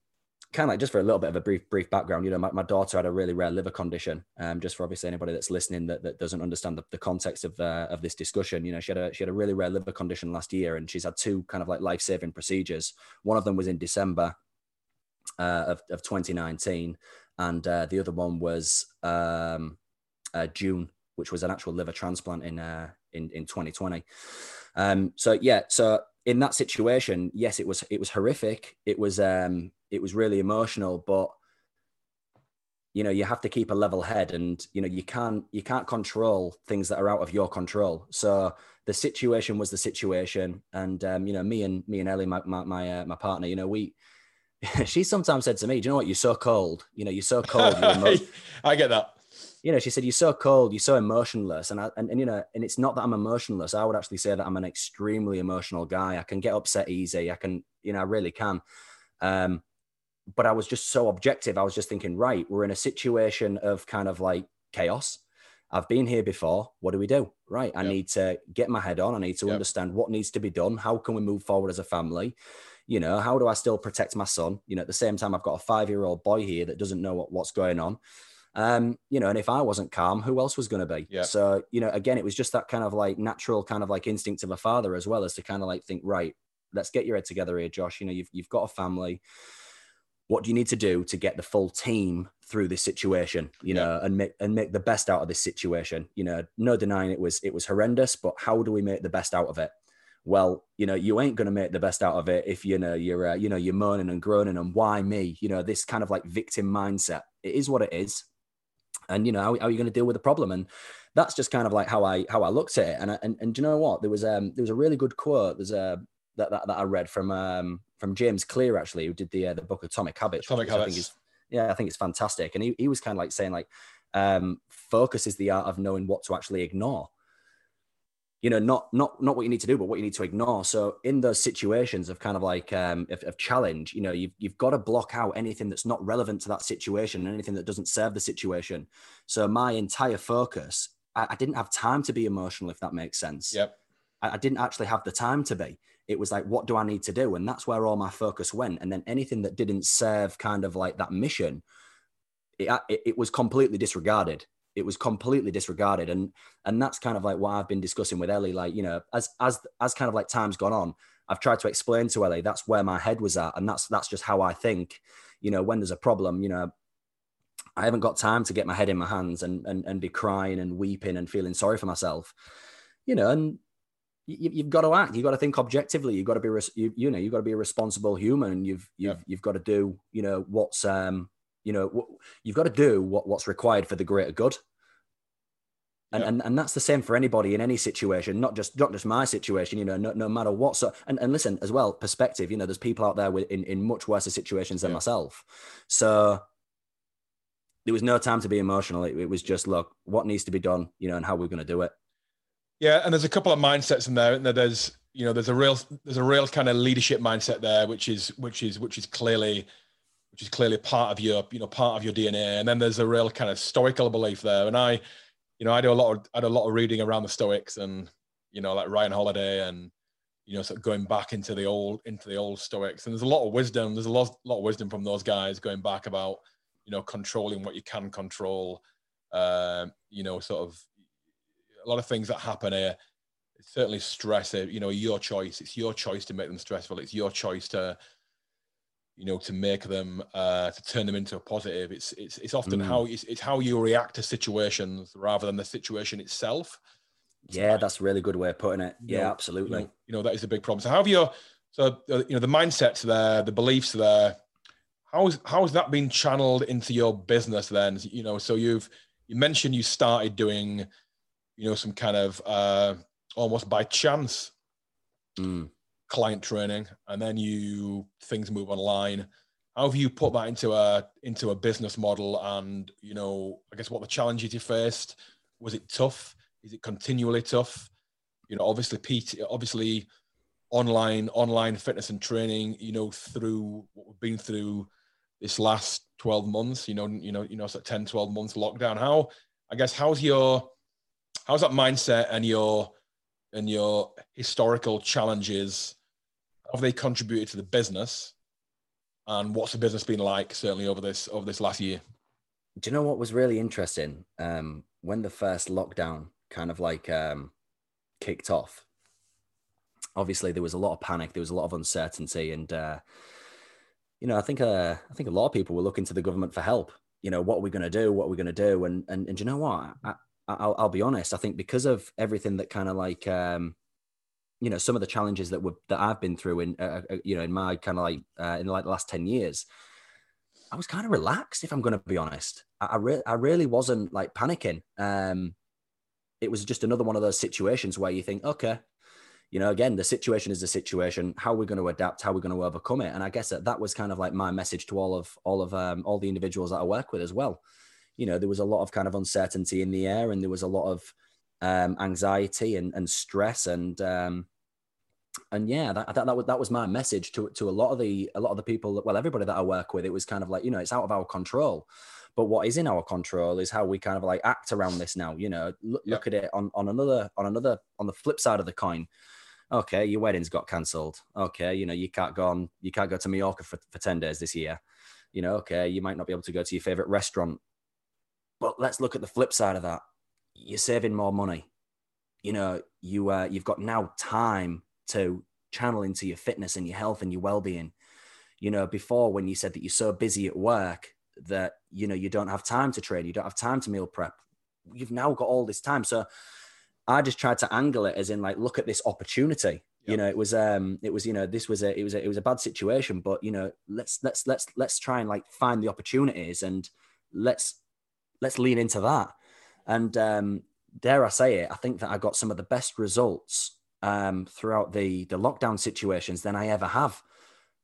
kind of like just for a little bit of a brief brief background you know my, my daughter had a really rare liver condition um just for obviously anybody that's listening that, that doesn't understand the, the context of uh, of this discussion. You know she had a she had a really rare liver condition last year and she's had two kind of like life-saving procedures. One of them was in december uh, of, of 2019 and uh, the other one was um uh, june which was an actual liver transplant in uh in in 2020 um so yeah so in that situation yes it was it was horrific. It was um it was really emotional but you know you have to keep a level head and you know you can't you can't control things that are out of your control. So the situation was the situation. And um, you know me and me and ellie my my my, uh, my partner you know we she sometimes said to me do you know what? You're so cold. You know you're so cold. You're emo- i get that. You know she said you're so cold. You're so emotionless. And I, and, and you know and it's not that i'm emotionless. I would actually say that i'm an extremely emotional guy. I can get upset easy. I can you know i really can. Um but I was just so objective. I was just thinking, right, we're in a situation of kind of like chaos. I've been here before. What do we do? Right. I yep. need to get my head on. I need to yep. understand what needs to be done. How can we move forward as a family? You know, how do I still protect my son? You know, at the same time, I've got a five year old boy here that doesn't know what, what's going on. Um, you know, and if I wasn't calm, who else was going to be? Yeah. So, you know, again, it was just that kind of like natural kind of like instinct of a father as well as to kind of like think, right, let's get your head together here, Josh. You know, you've, you've got a family what do you need to do to get the full team through this situation you know yeah. and make and make the best out of this situation? You know no denying it was it was horrendous but how do we make the best out of it? Well you know you ain't going to make the best out of it if you know you're uh, you know you're moaning and groaning and why me? You know this kind of like victim mindset. It is what it is. And you know how, how are you going to deal with the problem? And that's just kind of like how i how i looked at it. And and, and do you know what? There was um there was a really good quote there's a that, that, that i read from um from James Clear actually, who did the uh, the book Atomic Habits. Atomic Habits. I think is, yeah, I think it's fantastic. And he, he was kind of like saying like, um, focus is the art of knowing what to actually ignore. You know, not not not what you need to do, but what you need to ignore. So in those situations of kind of like um, of, of challenge, you know, you've you've got to block out anything that's not relevant to that situation, and anything that doesn't serve the situation. So my entire focus, I, I didn't have time to be emotional, if that makes sense. Yep. I, I didn't actually have the time to be it was like what do i need to do? And that's where all my focus went. And then anything that didn't serve kind of like that mission it, it, it, was completely disregarded. It was completely disregarded. And and that's kind of like what i've been discussing with ellie. Like you know as as as kind of like time's gone on i've tried to explain to ellie that's where my head was at. And that's that's just how i think you know when there's a problem you know i haven't got time to get my head in my hands and and, and be crying and weeping and feeling sorry for myself you know and you, have got to act. You've got to think objectively. You've got to be, you, you know, you've got to be a responsible human. You've, you've, yeah. you've got to do, you know, what's, um, you know, what, you've got to do what, what's required for the greater good. And, yeah. and, and that's the same for anybody in any situation, not just not just my situation. You know, no, no matter what. So and, and listen as well, perspective. You know, there's people out there with, in in much worse situations than yeah. myself. So there was no time to be emotional. It, it was just look, what needs to be done, you know, and how we're going to do it. Yeah, and there's a couple of mindsets in there. And there's you know there's a real there's a real kind of leadership mindset there, which is which is which is clearly which is clearly part of your you know part of your DNA. And then there's a real kind of stoical belief there. And I, you know, I do a lot of I do a lot of reading around the Stoics and you know like Ryan Holiday and you know sort of going back into the old into the old Stoics. And there's a lot of wisdom. There's a lot lot of wisdom from those guys going back about you know controlling what you can control. Uh, you know, sort of a lot of things that happen here. certainly stress it, you know, your choice. It's your choice to make them stressful. It's your choice to, you know, to make them uh, to turn them into a positive. It's it's it's often mm. how it's, it's how you react to situations rather than the situation itself. Yeah, that's a really good way of putting it. Yeah, you know, absolutely. You know, you know, that is a big problem. So how have your so uh, you know the mindsets there, the beliefs there. How's how's that been channeled into your business then? You know, so you've you mentioned you started doing, you know, some kind of uh, almost by chance mm. client training, and then you things move online. How have you put that into a into a business model? And you know, I guess what the challenges you faced was it tough? Is it continually tough? You know, obviously, PT, obviously, online online fitness and training. You know, through what we've been through this last 12 months. You know, you know, you know, it's like 10, 12 months lockdown. How, I guess, how's your, how's that mindset and your and your historical challenges? Have they contributed to the business? And what's the business been like certainly over this over this last year? Do you know what was really interesting? Um, when the first lockdown kind of like um, kicked off obviously there was a lot of panic there was a lot of uncertainty and uh, you know i think uh, i think a lot of people were looking to the government for help. You know what are we going to do? What are we going to do? And, and and you know what? I, I'll, I'll be honest. I think because of everything that kind of like, um, you know, some of the challenges that were that I've been through in, uh, uh you know, in my kind of like uh, in like the last ten years, I was kind of relaxed. If I'm going to be honest, I I, re- I really wasn't like panicking. Um, it was just another one of those situations where you think, okay, you know, again, the situation is the situation. How are we going to adapt? How are we going to overcome it? And I guess that that was kind of like my message to all of all of um, all the individuals that I work with as well you know, there was a lot of kind of uncertainty in the air and there was a lot of um, anxiety and, and stress and, um, and yeah, that, that, that, was, that was my message to, to a lot of the, a lot of the people that, well, everybody that I work with, it was kind of like, you know, it's out of our control, but what is in our control is how we kind of like act around this now, you know, look, look at it on, on another, on another, on the flip side of the coin. Okay. Your wedding's got cancelled. Okay. You know, you can't go on, you can't go to Mallorca for, for 10 days this year you know, okay, you might not be able to go to your favorite restaurant but let's look at the flip side of that. You're saving more money. You know, you uh, you've got now time to channel into your fitness and your health and your well-being. You know, before when you said that you're so busy at work that you know you don't have time to train, you don't have time to meal prep. You've now got all this time. So I just tried to angle it as in like, look at this opportunity. Yep. You know, it was um, it was you know, this was a it was a it was a bad situation, but you know, let's let's let's let's try and like find the opportunities and let's let's lean into that. And um, dare I say it, I think that I got some of the best results um, throughout the the lockdown situations than I ever have.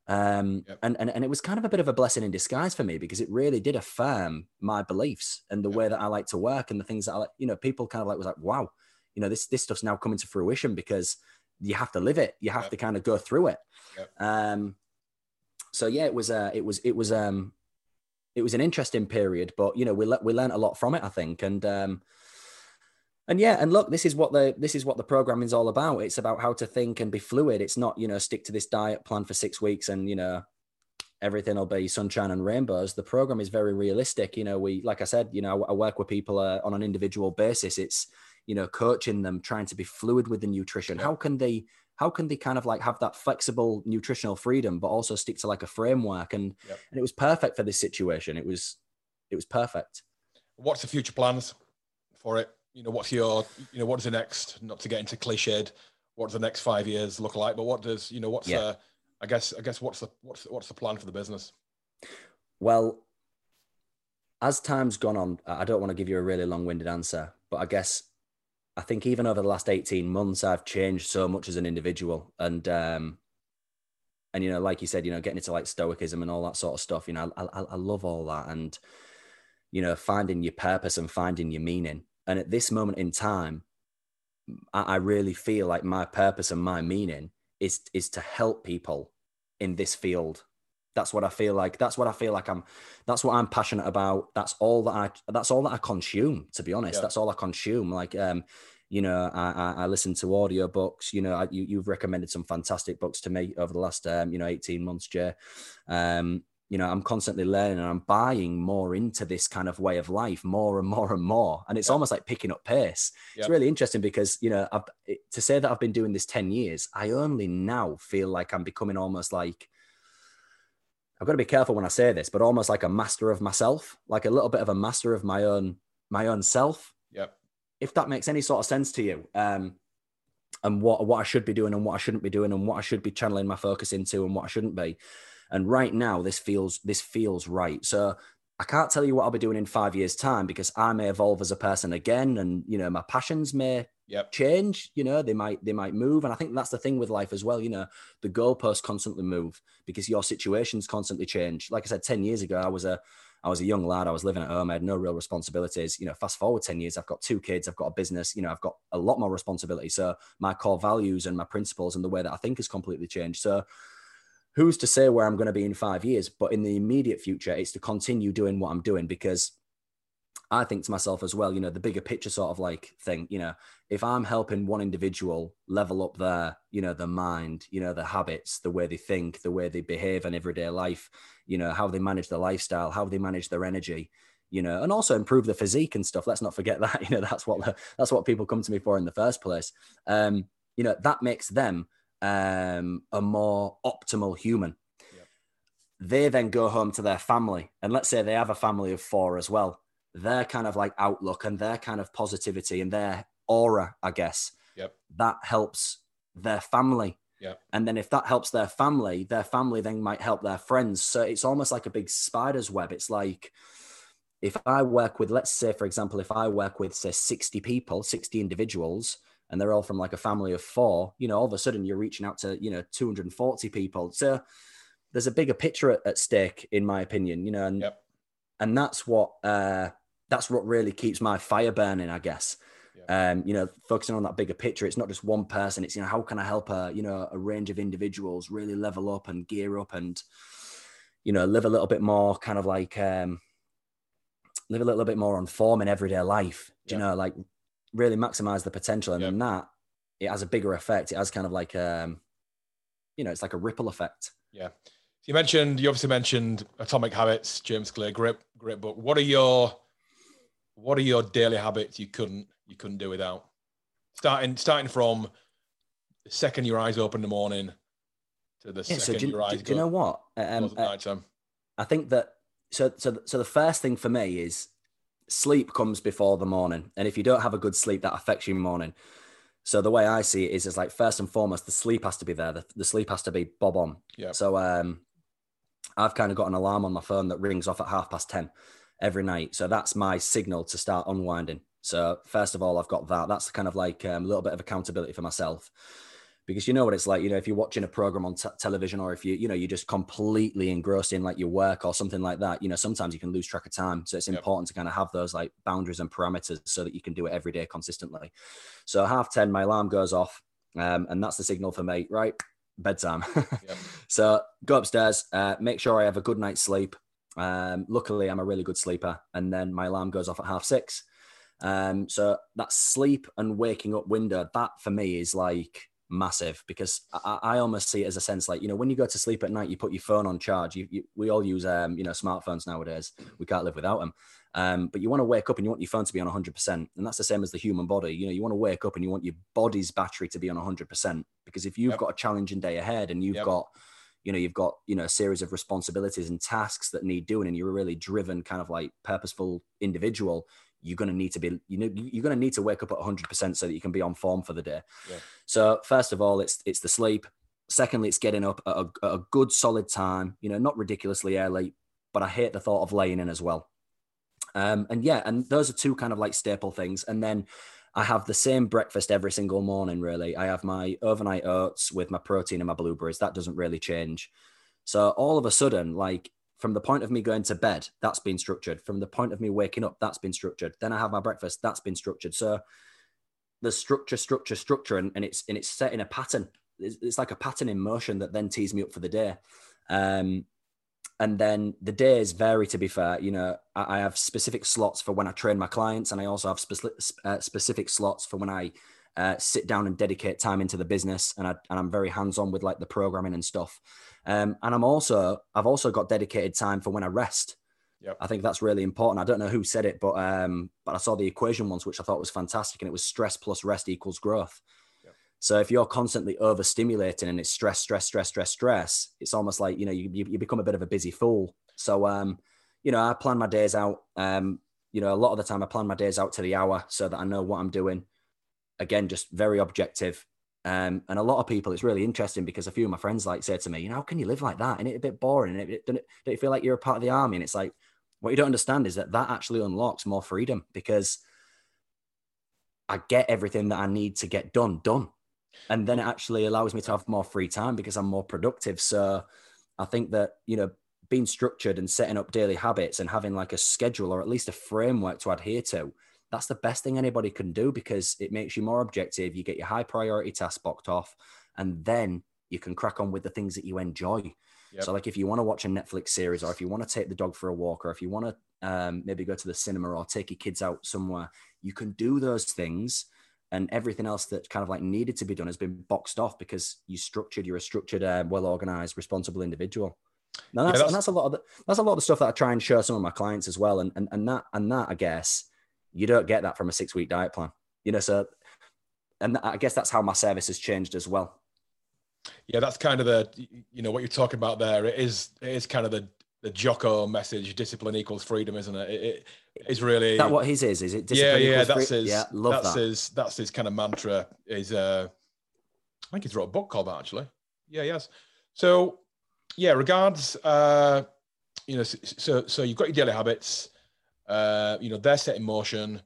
Um, yep. and, and and it was kind of a bit of a blessing in disguise for me because it really did affirm my beliefs and the yep. way that I like to work and the things that I like. You know, people kind of like was like, wow, you know, this this stuff's now coming to fruition because you have to live it. You have yep. to kind of go through it. Um, so yeah, it was uh, it was it was um, it was an interesting period, but you know, we le- we learned a lot from it, I think, and um, and yeah, and look, this is what the this is what the programming is all about. It's about how to think and be fluid. It's not you know stick to this diet plan for six weeks and you know everything will be sunshine and rainbows. The program is very realistic. You know, we like I said, you know, I work with people uh, on an individual basis. It's you know coaching them, trying to be fluid with the nutrition. How can they how can they kind of like have that flexible nutritional freedom but also stick to like a framework? And yep. and it was perfect for this situation. It was it was perfect. What's the future plans for it? You know what's your you know what is the next not to get into cliched what does the next five years look like? But what does you know what's yeah. the i guess i guess what's the what's what's the plan for the business? Well as time's gone on i don't want to give you a really long-winded answer but i guess I think even over the last 18 months, I've changed so much as an individual. And, um, and, you know, like you said, you know, getting into like stoicism and all that sort of stuff, you know, I, I, I love all that. And, you know, finding your purpose and finding your meaning. And at this moment in time, I, I really feel like my purpose and my meaning is, is to help people in this field that's what I feel like. That's what I feel like I'm. That's what I'm passionate about. That's all that I. That's all that I consume. To be honest, yeah. that's all I consume. Like, um, you know, I, I, I listen to audio books. You know, I, you, you've recommended some fantastic books to me over the last, um, you know, eighteen months, Jay. Um, you know, I'm constantly learning and I'm buying more into this kind of way of life, more and more and more. And it's almost like picking up pace. It's really interesting because, you know, I've, to say that I've been doing this 10 years, I only now feel like I'm becoming almost like, I've got to be careful when I say this, but almost like a master of myself, like a little bit of a master of my own, my own self. Yep. If that makes any sort of sense to you. Um, and what, what I should be doing and what I shouldn't be doing and what I should be channeling my focus into and what I shouldn't be. And right now, this feels this feels right. So I can't tell you what I'll be doing in five years' time because I may evolve as a person again, and you know my passions may yep. change. You know they might they might move, and I think that's the thing with life as well. You know the goalposts constantly move because your situations constantly change. Like I said, ten years ago, I was a I was a young lad. I was living at home. I had no real responsibilities. You know, fast forward 10 years, I've got two kids. I've got a business. You know, I've got a lot more responsibility. So my core values and my principles and the way that I think has completely changed. So who's to say where I'm going to be in five years? But in the immediate future, it's to continue doing what I'm doing because I think to myself as well, you know, the bigger picture sort of like thing, you know, if I'm helping one individual level up their, you know, their mind, you know, their habits, the way they think, the way they behave in everyday life, you know, how they manage their lifestyle, how they manage their energy, you know, and also improve the physique and stuff. Let's not forget that, you know, that's what that's what people come to me for in the first place. Um, you know, that makes them um, a more optimal human. They then go home to their family, and let's say they have a family of four as well. Their kind of like outlook and their kind of positivity and their aura, I guess, yep. that helps their family. Yep. And then if that helps their family, their family then might help their friends. So it's almost like a big spider's web. It's like if I work with, let's say, for example, if I work with, say, 60 people, 60 individuals, and they're all from like a family of four, you know, all of a sudden you're reaching out to, you know, 240 people. So there's a bigger picture at, at stake, in my opinion, you know, and, yep. And that's what, uh, that's what really keeps my fire burning, I guess. Um, you know, focusing on that bigger picture. It's not just one person. It's, you know, how can I help a, you know, a range of individuals really level up and gear up and, you know, live a little bit more kind of like, um, live a little bit more on form in everyday life. Do you know, like really maximize the potential and then that it has a bigger effect it has kind of like um you know it's like a ripple effect yeah you mentioned you obviously mentioned atomic habits james clear grip great book what are your what are your daily habits you couldn't you couldn't do without starting starting from the second your eyes open in the morning to the yeah, second so do, your eyes do, do you know what um, uh, i think that so so so the first thing for me is sleep comes before the morning. And if you don't have a good sleep, that affects your morning. So the way I see it is, is like first and foremost, the sleep has to be there. The, the sleep has to be bob on. Yeah. So um, I've kind of got an alarm on my phone that rings off at half past 10 every night. So that's my signal to start unwinding. So first of all, I've got that. That's kind of like um, a little bit of accountability for myself because you know what it's like you know if you're watching a program on t- television or if you you know you're just completely engrossed in like your work or something like that you know sometimes you can lose track of time so it's yep. important to kind of have those like boundaries and parameters so that you can do it every day consistently so half 10 my alarm goes off um, and that's the signal for me right bedtime. So go upstairs uh, make sure i have a good night's sleep. Um, luckily i'm a really good sleeper and then my alarm goes off at half six. Um, so that sleep and waking up window that for me is like massive because I, I, almost see it as a sense like you know when you go to sleep at night you put your phone on charge. You, you we all use um you know smartphones nowadays. We can't live without them um but you want to wake up and you want your phone to be on 100% and that's the same as the human body you know you want to wake up and you want your body's battery to be on 100% because if you've yep. got a challenging day ahead and you've yep. got you know you've got you know a series of responsibilities and tasks that need doing and you're a really driven kind of like purposeful individual you're going to need to be you know you're going to need to wake up at 100% so that you can be on form for the day yeah. so first of all it's it's the sleep secondly it's getting up at a, at a, good solid time you know not ridiculously early but i hate the thought of laying in as well um and yeah and those are two kind of like staple things and then i have the same breakfast every single morning really i have my overnight oats with my protein and my blueberries that doesn't really change so all of a sudden like from the point of me going to bed, that's been structured. From the point of me waking up, that's been structured. Then I have my breakfast, that's been structured. So the structure, structure, structure, and, and it's and it's set in a pattern. It's, it's, like a pattern in motion that then tees me up for the day. Um, and then the days vary. To be fair, you know, I, I have specific slots for when I train my clients, and I also have specific uh, specific slots for when I uh, sit down and dedicate time into the business, and I and I'm very hands on with like the programming and stuff. Um, and I'm also I've also got dedicated time for when I rest. Yep. I think that's really important. I don't know who said it, but um, but I saw the equation once, which I thought was fantastic, and it was stress plus rest equals growth. So if you're constantly overstimulating and it's stress, stress, stress, stress, stress, it's almost like you know you, you become a bit of a busy fool. So um, you know, I plan my days out. Um, you know, a lot of the time I plan my days out to the hour so that I know what I'm doing. Again, just very objective. Um, and a lot of people, it's really interesting because a few of my friends like say to me, you know, how can you live like that? And it's a bit boring. And it, don't, don't you feel like you're a part of the army? And it's like, what you don't understand is that that actually unlocks more freedom because I get everything that I need to get done, done. And then it actually allows me to have more free time because I'm more productive. So I think that, you know, being structured and setting up daily habits and having like a schedule or at least a framework to adhere to, that's the best thing anybody can do because it makes you more objective. You get your high priority tasks boxed off, and then you can crack on with the things that you enjoy. Yep. So, like if you want to watch a Netflix series, or if you want to take the dog for a walk, or if you want to um, maybe go to the cinema or take your kids out somewhere, you can do those things. And everything else that kind of like needed to be done has been boxed off because you structured. You're a structured, uh, well organized, responsible individual. Now that's, yeah, that's, and that's a lot of the, that's a lot of the stuff that I try and show some of my clients as well. And and and that and that I guess you don't get that from a six week diet plan. You know, so and I guess that's how my service has changed as well. Yeah, that's kind of the you know what you're talking about there. It is it is kind of the the Jocko message: discipline equals freedom, isn't it? It, it is really is that what his is. Is it? yeah, yeah. That's his. Yeah, love that's that. his. That's his kind of mantra. Is uh, I think he's wrote a book called that actually. Yeah, yes. So yeah, regards. Uh, you know, so so you've got your daily habits. Uh, you know, they're set in motion.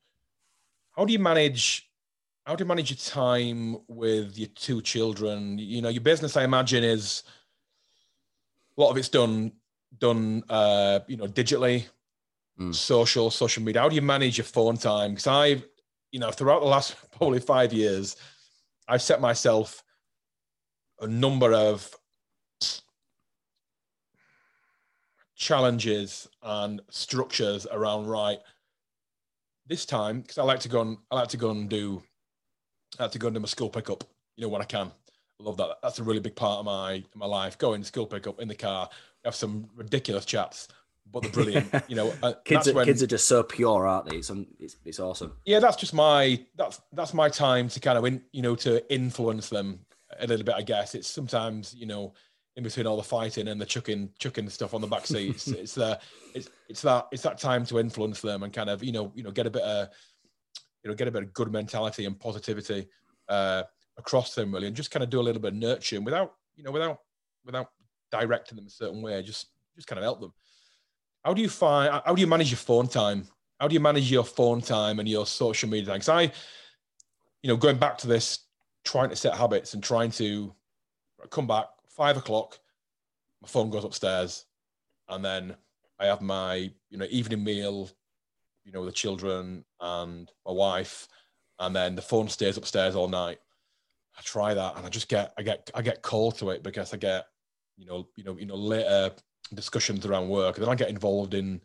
How do you manage? How do you manage your time with your two children? You know, your business, I imagine, is a lot of it's done done. Uh, you know, digitally, mm. social, social media. How do you manage your phone time? Because I've, you know, throughout the last probably five years, I've set myself a number of challenges and structures around right this time because I like to go and I like to go and do I like to go and do my school pickup you know when I can I love that that's a really big part of my my life going school pickup in the car have some ridiculous chats but they're brilliant you know kids are, when, kids are just so pure aren't they it's, it's, it's awesome yeah that's just my that's that's my time to kind of in, you know to influence them a little bit I guess it's sometimes you know in between all the fighting and the chucking chucking stuff on the back seats. it's the it's it's that it's that time to influence them and kind of you know you know get a bit of you know get a bit of good mentality and positivity uh, across them really, and just kind of do a little bit of nurturing without you know without without directing them a certain way. Just just kind of help them. How do you find? How do you manage your phone time? How do you manage your phone time and your social media time? Because I, you know, going back to this, trying to set habits and trying to come back five o'clock, my phone goes upstairs, and then I have my you know evening meal, you know, with the children and my wife, and then the phone stays upstairs all night. I try that, and I just get I get I get cold to it because I get you know you know you know later discussions around work, and then I get involved in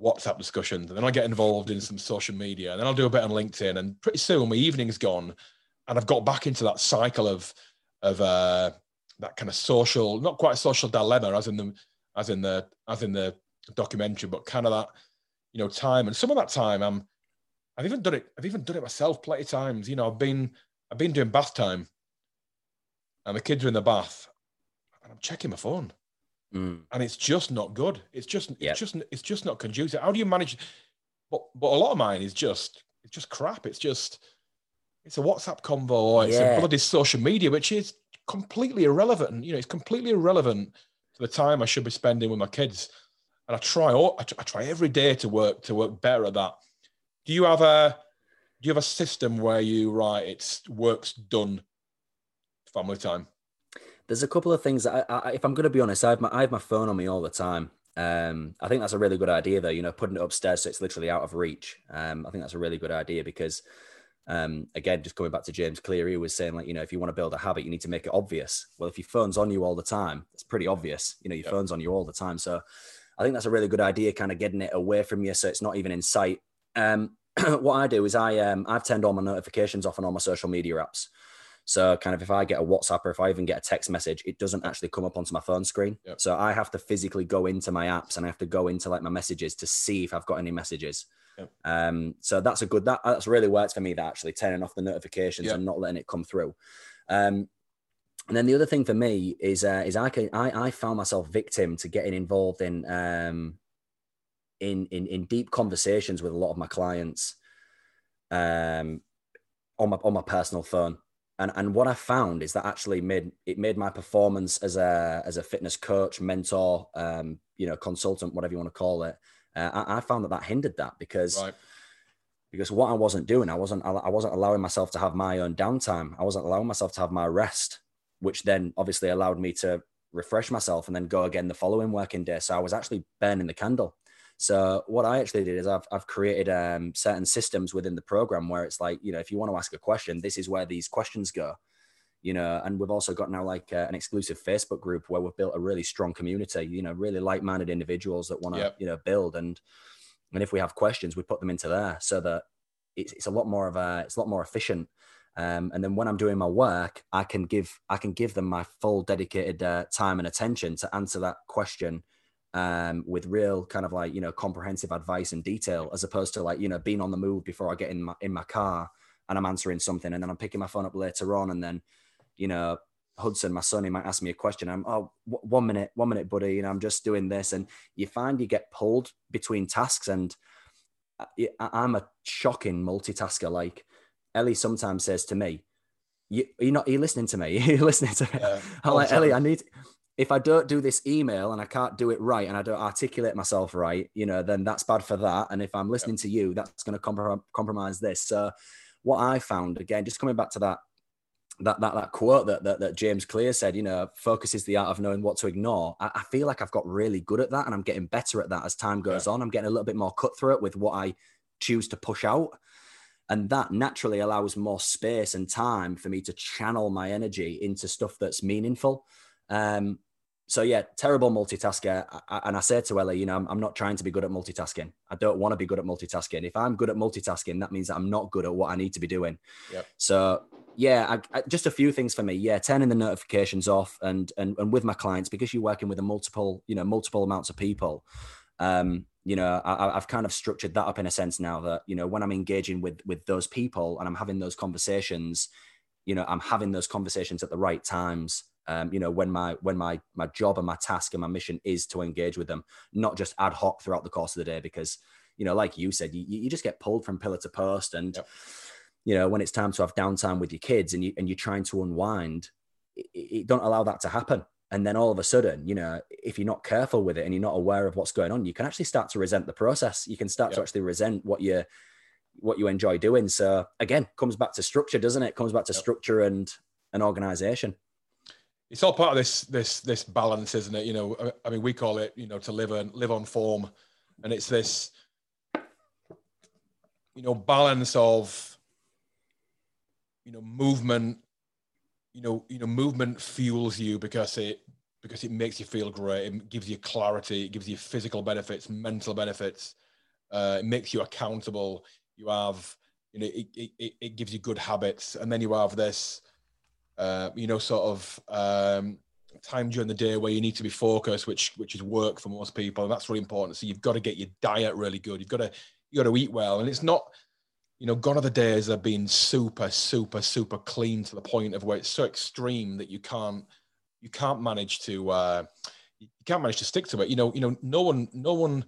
WhatsApp discussions, and then I get involved in some social media, and then I'll do a bit on LinkedIn, and pretty soon my evening's gone, and I've got back into that cycle of of uh, that kind of social, not quite a social dilemma as in the as in the as in the documentary, but kind of that you know time. And some of that time, I'm I've even done it. I've even done it myself plenty of times. You know, I've been I've been doing bath time, and the kids are in the bath, and I'm checking my phone, mm. and it's just not good. It's just yep. it's just it's just not conducive. How do you manage? But but a lot of mine is just it's just crap. It's just it's a WhatsApp convo. Or it's yeah. a bloody social media, which is completely irrelevant. You know, it's completely irrelevant to the time I should be spending with my kids. And I try, all, I, I try every day to work to work better at that. Do you have a do you have a system where you right it's work's done family time? There's a couple of things. I, I, if I'm going to be honest, I have my I have my phone on me all the time. Um, I think that's a really good idea, though. You know, putting it upstairs so it's literally out of reach. Um, I think that's a really good idea because um, again, just coming back to James Clear, he was saying like, you know, if you want to build a habit, you need to make it obvious. Well, if your phone's on you all the time, it's pretty obvious. You know, your phone's on you all the time. So I think that's a really good idea, kind of getting it away from you so it's not even in sight. Um, what I do is I um, I've turned all my notifications off on all my social media apps. So kind of if I get a WhatsApp or if I even get a text message, it doesn't actually come up onto my phone screen. Yep. So I have to physically go into my apps and I have to go into like my messages to see if I've got any messages. Yep. Um, so that's a good that that's really worked for me. That actually turning off the notifications Yep. and not letting it come through. Um, and then the other thing for me is uh, is I can I, I found myself victim to getting involved in um, in in in deep conversations with a lot of my clients um, on my on my personal phone. And and what I found is that actually made it made my performance as a as a fitness coach, mentor, um, you know, consultant, whatever you want to call it. Uh, I, I found that that hindered that because Right. because what I wasn't doing, I wasn't I wasn't allowing myself to have my own downtime. I wasn't allowing myself to have my rest, which then obviously allowed me to refresh myself and then go again the following working day. So I was actually burning the candle. So what I actually did is I've I've created um, certain systems within the program where it's like you know if you want to ask a question, this is where these questions go. You know, and we've also got now like uh, an exclusive Facebook group where we've built a really strong community. You know, really like-minded individuals that want to Yep. you know build and and if we have questions, we put them into there so that it's, it's a lot more of a it's a lot more efficient. Um, and then when I'm doing my work, I can give I can give them my full dedicated uh, time and attention to answer that question um, with real kind of like you know comprehensive advice and detail, as opposed to like you know being on the move before I get in my in my car and I'm answering something, and then I'm picking my phone up later on, and then you know Hudson, my son, he might ask me a question. I'm oh w- one minute, one minute, buddy, you know I'm just doing this, and you find you get pulled between tasks, and I- I'm a shocking multitasker. Like Ellie sometimes says to me, you, "You're not. Are you listening to me? You're listening to me." Yeah. I'm like. Ellie. I need. If I don't do this email and I can't do it right and I don't articulate myself right, you know, then that's bad for that. And if I'm listening to you, that's going to comprom- compromise this. So, what I found again, just coming back to that that that that quote that, that that James Clear said, you know, focus is the art of knowing what to ignore. I, I feel like I've got really good at that, and I'm getting better at that as time goes on. I'm getting a little bit more cutthroat with what I choose to push out, and that naturally allows more space and time for me to channel my energy into stuff that's meaningful. Um, so yeah, terrible multitasker. And I say to Ellie, you know, I'm, I'm not trying to be good at multitasking. I don't want to be good at multitasking. If I'm good at multitasking, that means that I'm not good at what I need to be doing. Yep. So yeah, I, I, just a few things for me. Yeah, turning the notifications off, and and and with my clients because you're working with a multiple, you know, multiple amounts of people. Um, you know, I- I've kind of structured that up in a sense now that you know when I'm engaging with with those people and I'm having those conversations, you know, I'm having those conversations at the right times. Um, you know, when my when my my job and my task and my mission is to engage with them, not just ad hoc throughout the course of the day, because you know, like you said, you, you just get pulled from pillar to post, and Yep. you know, when it's time to have downtime with your kids and you and you're trying to unwind, it, it don't allow that to happen. And then all of a sudden, you know, if you're not careful with it and you're not aware of what's going on, you can actually start to resent the process. You can start to actually resent what you what you enjoy doing. So again, comes back to structure, doesn't it? Comes back to Yep. structure and an organization. It's all part of this this this balance isn't it? You know I- mean we call it you know to live and live on form. And it's this you know balance of you know movement you know you know movement fuels you because it because it makes you feel great. It gives you clarity. It gives you physical benefits mental benefits. Uh, it makes you accountable. You have you know it, it- it gives you good habits. And then you have this uh, you know, sort of um, time during the day where you need to be focused, which which is work for most people, and that's really important. So you've got to get your diet really good. You've got to you got to eat well, and it's not, you know, gone are the days of being super, super, super clean to the point of where it's so extreme that you can't you can't manage to uh, you can't manage to stick to it. You know, you know, no one no one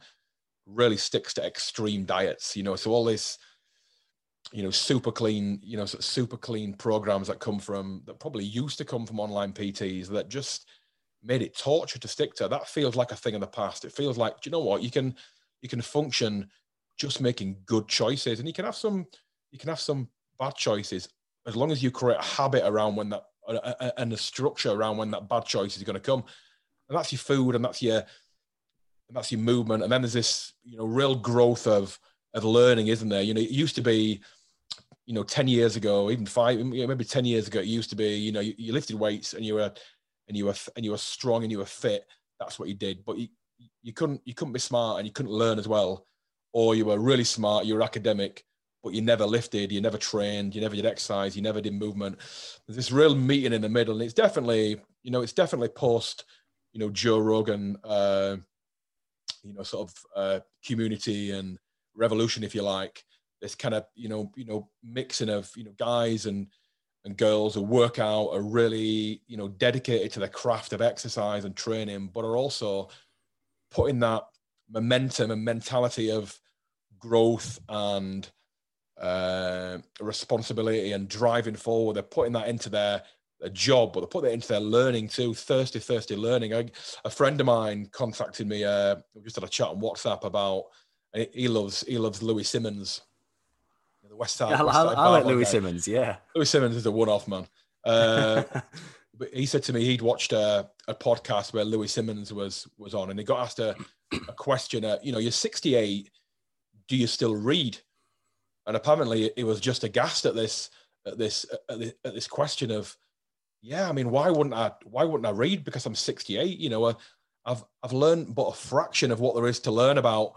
really sticks to extreme diets. You know, so all this you know super clean you know sort of super clean programs that come from that probably used to come from online pts that just made it torture to stick to. That feels like a thing of the past. It feels like do you know what? You can you can function just making good choices and you can have some you can have some bad choices as long as you create a habit around when that and a structure around when that bad choice is going to come. And that's your food and that's your and that's your movement and then there's this you know real growth of of learning isn't there? You know it used to be you know 10 years ago even five maybe 10 years ago it used to be you know you, you lifted weights and you were and you were and you were strong and you were fit that's what you did but you you couldn't you couldn't be smart and you couldn't learn as well or you were really smart you were academic but you never lifted, you never trained, you never did exercise, you never did movement. There's this real meeting in the middle, and it's definitely, you know, it's definitely post, you know, Joe Rogan, uh, you know, sort of uh, community and revolution, if you like. This kind of, you know, you know, mixing of, you know, guys and and girls who work out are really, you know, dedicated to the craft of exercise and training, but are also putting that momentum and mentality of growth and uh, responsibility and driving forward. They're putting that into their, their job, but they put that into their learning too. Thirsty, thirsty learning. A friend of mine contacted me. Uh, we just had a chat on WhatsApp about. He loves he loves Louie Simmons, the West Side. I, I, I like Louie guy. Simmons. Yeah, Louie Simmons is a one-off man. Uh, but he said to me he'd watched a, a podcast where Louie Simmons was was on, and he got asked a, a question. Uh, you know, you're 68. Do you still read? and apparently it was just aghast at this at this at this, at this question of yeah i mean why wouldn't i why wouldn't i read because i'm 68 you know i've i've learned but a fraction of what there is to learn about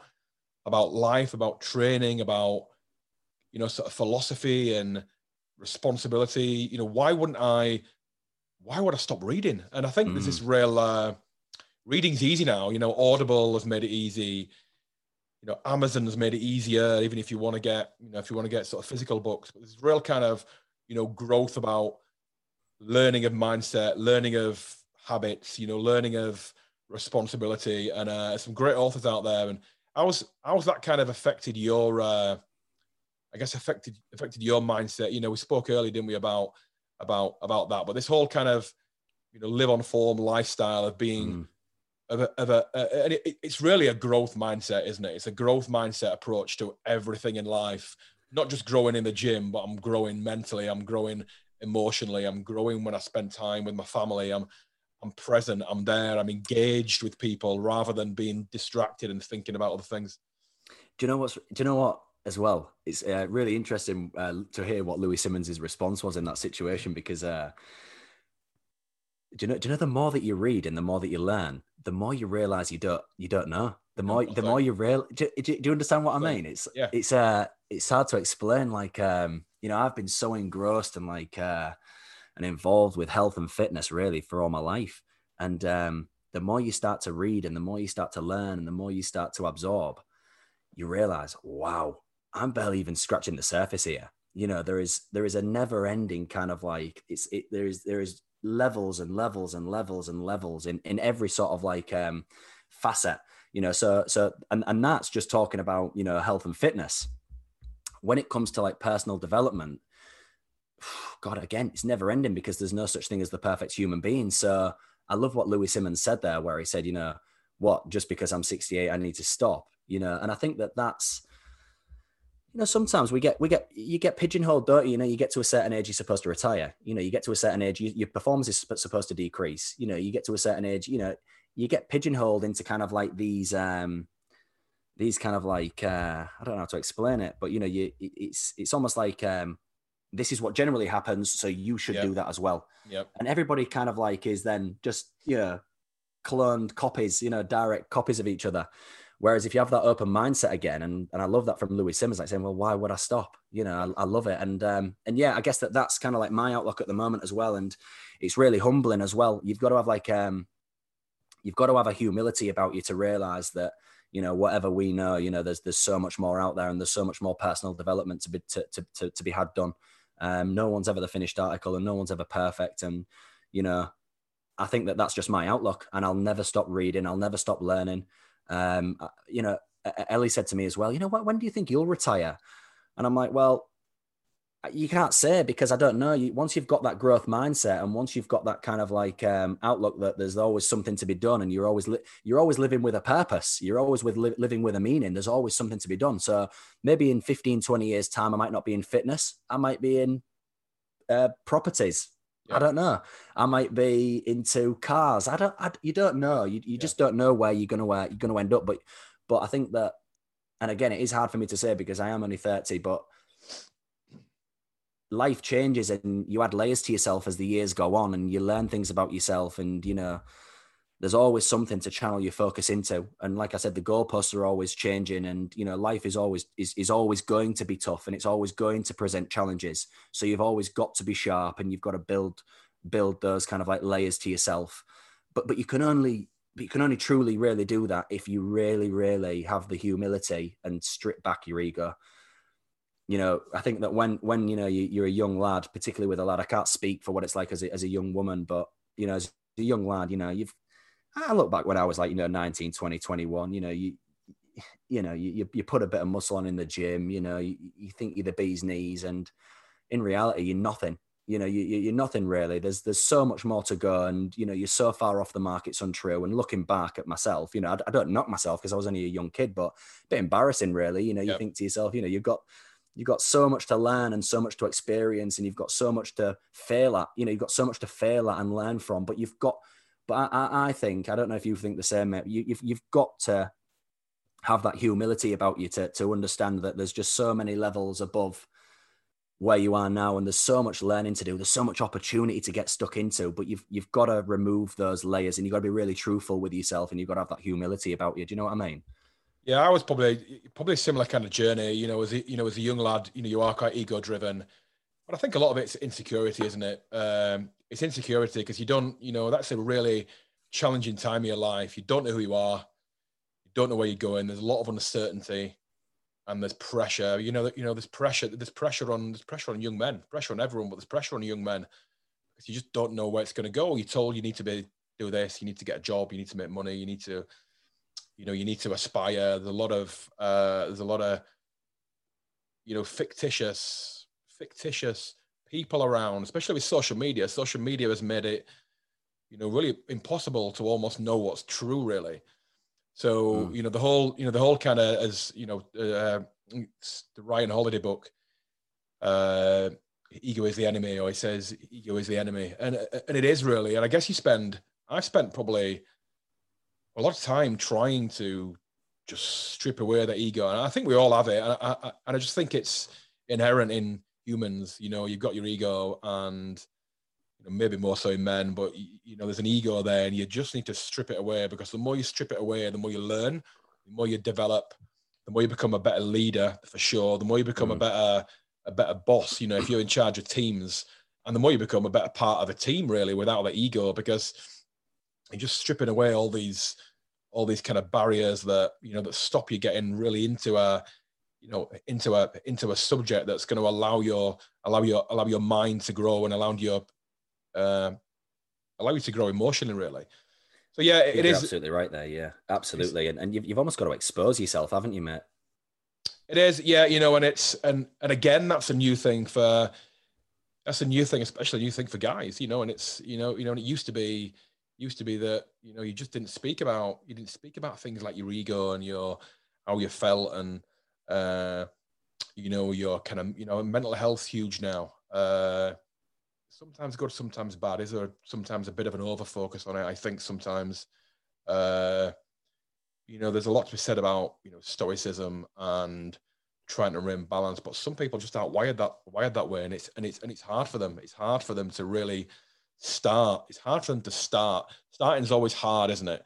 about life about training about you know sort of philosophy and responsibility you know why wouldn't i why would i stop reading and i think mm. there's this mm. real uh reading's easy now you know audible has made it easy you know amazon's made it easier even if you want to get you know if you want to get sort of physical books but there's real kind of you know growth about learning of mindset learning of habits you know learning of responsibility and uh, some great authors out there and how's how's that kind of affected your uh i guess affected affected your mindset you know we spoke earlier didn't we about about about that but this whole kind of you know live on form lifestyle of being mm of a, of a, a and it, it's really a growth mindset, isn't it? It's a growth mindset approach to everything in life. Not just growing in the gym, but I'm growing mentally. I'm growing emotionally. I'm growing when I spend time with my family. I'm I'm present. I'm there. I'm engaged with people rather than being distracted and thinking about other things. Do you know what's? Do you know what? As well, it's uh, really interesting uh, to hear what Louie Simmons's response was in that situation because uh, do you know? Do you know the more that you read and the more that you learn, the more you realize you don't you don't know. The more the more you real do, do, you understand what I mean? It's yeah. it's uh it's hard to explain. Like um you know I've been so engrossed and like uh and involved with health and fitness really for all my life. And um the more you start to read and the more you start to learn and the more you start to absorb, you realize, wow, I'm barely even scratching the surface here. You know, there is there is a never ending kind of like it's it there is there is levels and levels and levels and levels in, in every sort of like um, facet, you know, so, so, and, and that's just talking about, you know, health and fitness. When it comes to like personal development, God, again, it's never ending because there's no such thing as the perfect human being. So I love what Louie Simmons said there, where he said, you know, what, just because I'm 68, I need to stop, you know, and I think that that's, you know, sometimes we get we get you get pigeonholed, don't you? You know, you get to a certain age, you're supposed to retire. You know, you get to a certain age, you, your performance is supposed to decrease. You know, you get to a certain age, you know, you get pigeonholed into kind of like these um these kind of like uh I don't know how to explain it, but you know, you it's it's almost like um this is what generally happens, so you should yep. do that as well. Yep. And everybody kind of like is then just you know cloned copies, you know, direct copies of each other. Whereas if you have that open mindset again, and, and I love that from Louie Simmons, like saying, well, why would I stop? You know, I, I love it. And, um, and yeah, I guess that that's kind of like my outlook at the moment as well. And it's really humbling as well. You've got to have like, um, you've got to have a humility about you to realize that, you know, whatever we know, you know, there's, there's so much more out there and there's so much more personal development to be, to, to, to, to be had done. Um, no one's ever the finished article and no one's ever perfect. And, you know, I think that that's just my outlook and I'll never stop reading. I'll never stop learning. Um, uh, you know, Ellie said to me as well, you know what, when do you think you'll retire? And I'm like, well, you can't say because I don't know. You, once you've got that growth mindset, and once you've got that kind of like um, outlook that there's always something to be done, and you're always li- you're always living with a purpose. You're always with li- living with a meaning. There's always something to be done. So maybe in 15, 20 years time, I might not be in fitness. I might be in uh, properties. Yeah. I don't know. I might be into cars. I don't. I, you don't know. You, you yeah. just don't know where you're gonna where you're gonna end up. But but I think that, and again, it is hard for me to say because I am only thirty. But life changes, and you add layers to yourself as the years go on, and you learn things about yourself. And you know, there's always something to channel your focus into. And like i said the goalposts are always changing and you know life is always is, is always going to be tough and it's always going to present challenges. So you've always got to be sharp and you've got to build build those kind of like layers to yourself. But but you can only you can only truly really do that if you really really have the humility and strip back your ego. You know i think that when when you know you, are a young lad particularly with a lad i can't speak for what it's like as a, as a young woman but you know as a young lad you know you've i look back when i was like you know 19 20 21 you know you you know you, you put a bit of muscle on in the gym you know you, you think you're the bee's knees and in reality you're nothing. You know you, you're nothing really. There's there's so much more to go and you know you're so far off the mark it's untrue. And looking back at myself you know i, I don't knock myself because i was only a young kid but a bit embarrassing really. You know you think to yourself you know you've got you've got so much to learn and so much to experience and you've got so much to fail at you know you've got so much to fail at and learn from but you've got but i, I think i don't know if you think the same mate you, you've, you've got to have that humility about you to, to understand that there's just so many levels above where you are now and there's so much learning to do. There's so much opportunity to get stuck into but you've you've got to remove those layers and you've got to be really truthful with yourself and you've got to have that humility about you. Do you know what i mean? Yeah i was probably probably a similar kind of journey you know as a, you know as a young lad you know you are quite ego driven but i think a lot of it's insecurity isn't it? Um it's insecurity because you don't you know that's a really challenging time in your life you don't know who you are you don't know where you're going there's a lot of uncertainty and there's pressure. You know, that you know, there's pressure. There's pressure on there's pressure on young men, pressure on everyone, but there's pressure on young men because you just don't know where it's going to go. You're told you need to be do this, you need to get a job, you need to make money, you need to, you know, you need to aspire. There's a lot of uh, there's a lot of you know fictitious fictitious people around, especially with social media. Social media has made it, you know, really impossible to almost know what's true, really. So mm. you know the whole you know the whole kind of as you know uh, the Ryan Holiday book, uh, ego is the enemy, or he says ego is the enemy, and and it is really. And I guess you spend I spent probably a lot of time trying to just strip away the ego, and I think we all have it, and I, I, and I just think it's inherent in humans. You know, you've got your ego, and maybe more so in men, but you know, there's an ego there, and you just need to strip it away because the more you strip it away, the more you learn, the more you develop, the more you become a better leader for sure. The more you become mm. a better a better boss. You know, if you're in charge of teams, and the more you become a better part of a team, really, without the ego, because you're just stripping away all these all these kind of barriers that you know that stop you getting really into a you know into a into a subject that's going to allow your allow your allow your mind to grow and allow your uh, allow you to grow emotionally, really. So yeah, it You're is absolutely right there. Yeah, absolutely, and, and you've, you've almost got to expose yourself, haven't you, mate? It is, yeah, you know, and it's and and again, that's a new thing for that's a new thing, especially a new thing for guys, you know, and it's you know, you know, and it used to be used to be that you know you just didn't speak about you didn't speak about things like your ego and your how you felt and uh you know your kind of you know mental health's huge now uh sometimes good, sometimes bad. Is there sometimes a bit of an over focus on it? I think sometimes, uh, you know, there's a lot to be said about you know stoicism and trying to remain balanced, but some people just aren't wired that wired that way, and it's and it's and it's hard for them. It's hard for them to really start. It's hard for them to start. Starting is always hard, isn't it?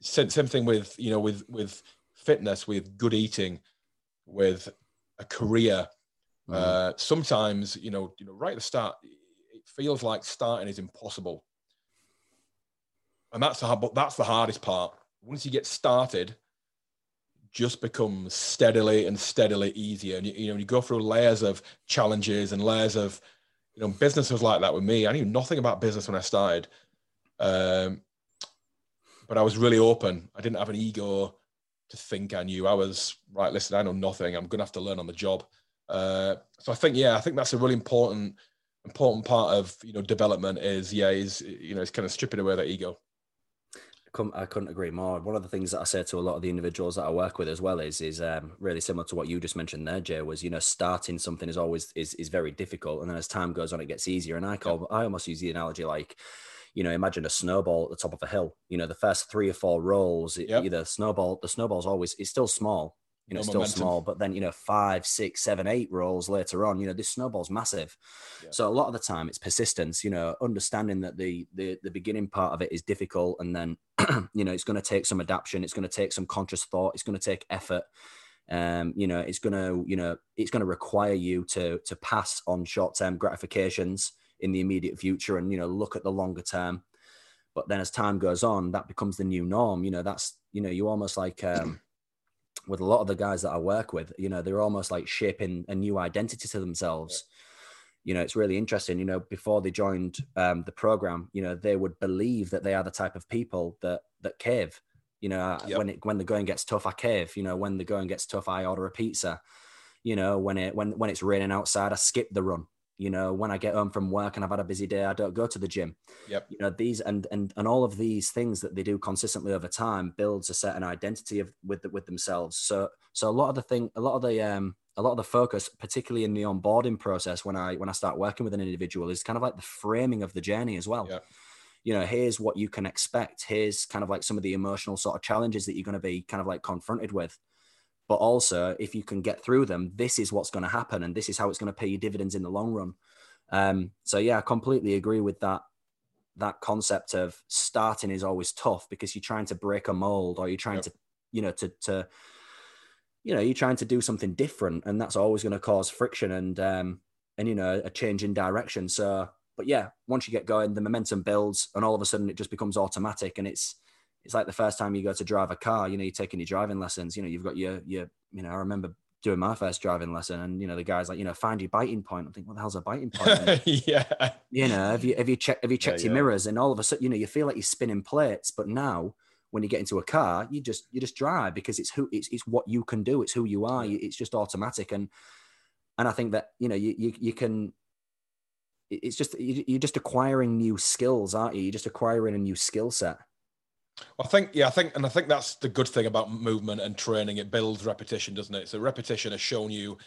Same, same thing with you know with with fitness, with good eating, with a career. Mm. Uh, sometimes you know you know right at the start it feels like starting is impossible. And that's the, but that's the hardest part. Once you get started, just becomes steadily and steadily easier. And you, you know, you go through layers of challenges and layers of, you know, business was like that with me. I knew nothing about business when I started. Um, but I was really open. I didn't have an ego to think I knew. I was right. Listen, I know nothing. I'm going to have to learn on the job. Uh, so I think, yeah, I think that's a really important important part of you know development is yeah is you know it's kind of stripping away that ego I couldn't agree more. One of the things that I say to a lot of the individuals that I work with as well is is um, really similar to what you just mentioned there, Jay. Was you know starting something is always is is very difficult, and then as time goes on, it gets easier. And I call I almost use the analogy like, you know, imagine a snowball at the top of a hill. You know, the first three or four rolls, yep. either snowball the snowball's always it's still small, you know, No still momentum. small, but then, you know, five, six, seven, eight rolls later on, you know, this snowball's massive. Yeah. So a lot of the time it's persistence, you know, understanding that the the the beginning part of it is difficult and then, you know, it's going to take some adaptation, it's going to take some conscious thought, it's going to take effort. Um, you know, it's gonna, you know, it's gonna require you to to pass on short-term gratifications in the immediate future and you know look at the longer term. But then as time goes on that becomes the new norm. You know that's you know you almost like um with a lot of the guys that i work with you know they're almost like shaping a new identity to themselves. You know it's really interesting you know before they joined um, the program you know they would believe that they are the type of people that that cave. You know Yep. when it when the going gets tough i cave. You know when the going gets tough i order a pizza. You know when it when when it's raining outside i skip the run you know when i get home from work and i've had a busy day i don't go to the gym. Yep. you know these and and and all of these things that they do consistently over time builds a certain identity of with the, with themselves. So so a lot of the thing a lot of the um a lot of the focus particularly in the onboarding process when i when i start working with an individual is kind of like the framing of the journey as well. Yeah. you know here's what you can expect. Here's kind of like some of the emotional sort of challenges that you're going to be kind of like confronted with but also if you can get through them this is what's going to happen and this is how it's going to pay you dividends in the long run um so yeah i completely agree with that that concept of starting is always tough because you're trying to break a mold or you're trying Yep. to you know to to you know you're trying to do something different and that's always going to cause friction and um and you know a change in direction so but yeah once you get going the momentum builds and all of a sudden it just becomes automatic and it's it's like the first time you go to drive a car you know you're taking your driving lessons you know you've got your your you know i remember doing my first driving lesson and you know the guy's like you know find your biting point. I'm thinking what the hell's a biting point yeah. you know have you have you checked have you Yeah, checked your yeah. mirrors? And all of a sudden you know you feel like you're spinning plates but now when you get into a car you just you just drive because it's who it's, it's what you can do. It's who you are. Yeah. it's just automatic. And and i think that you know you you, you can it's just you're just acquiring new skills aren't you? You're just acquiring a new skill set I think, yeah, I think, and I think that's the good thing about movement and training. It builds repetition, doesn't it? So repetition has shown you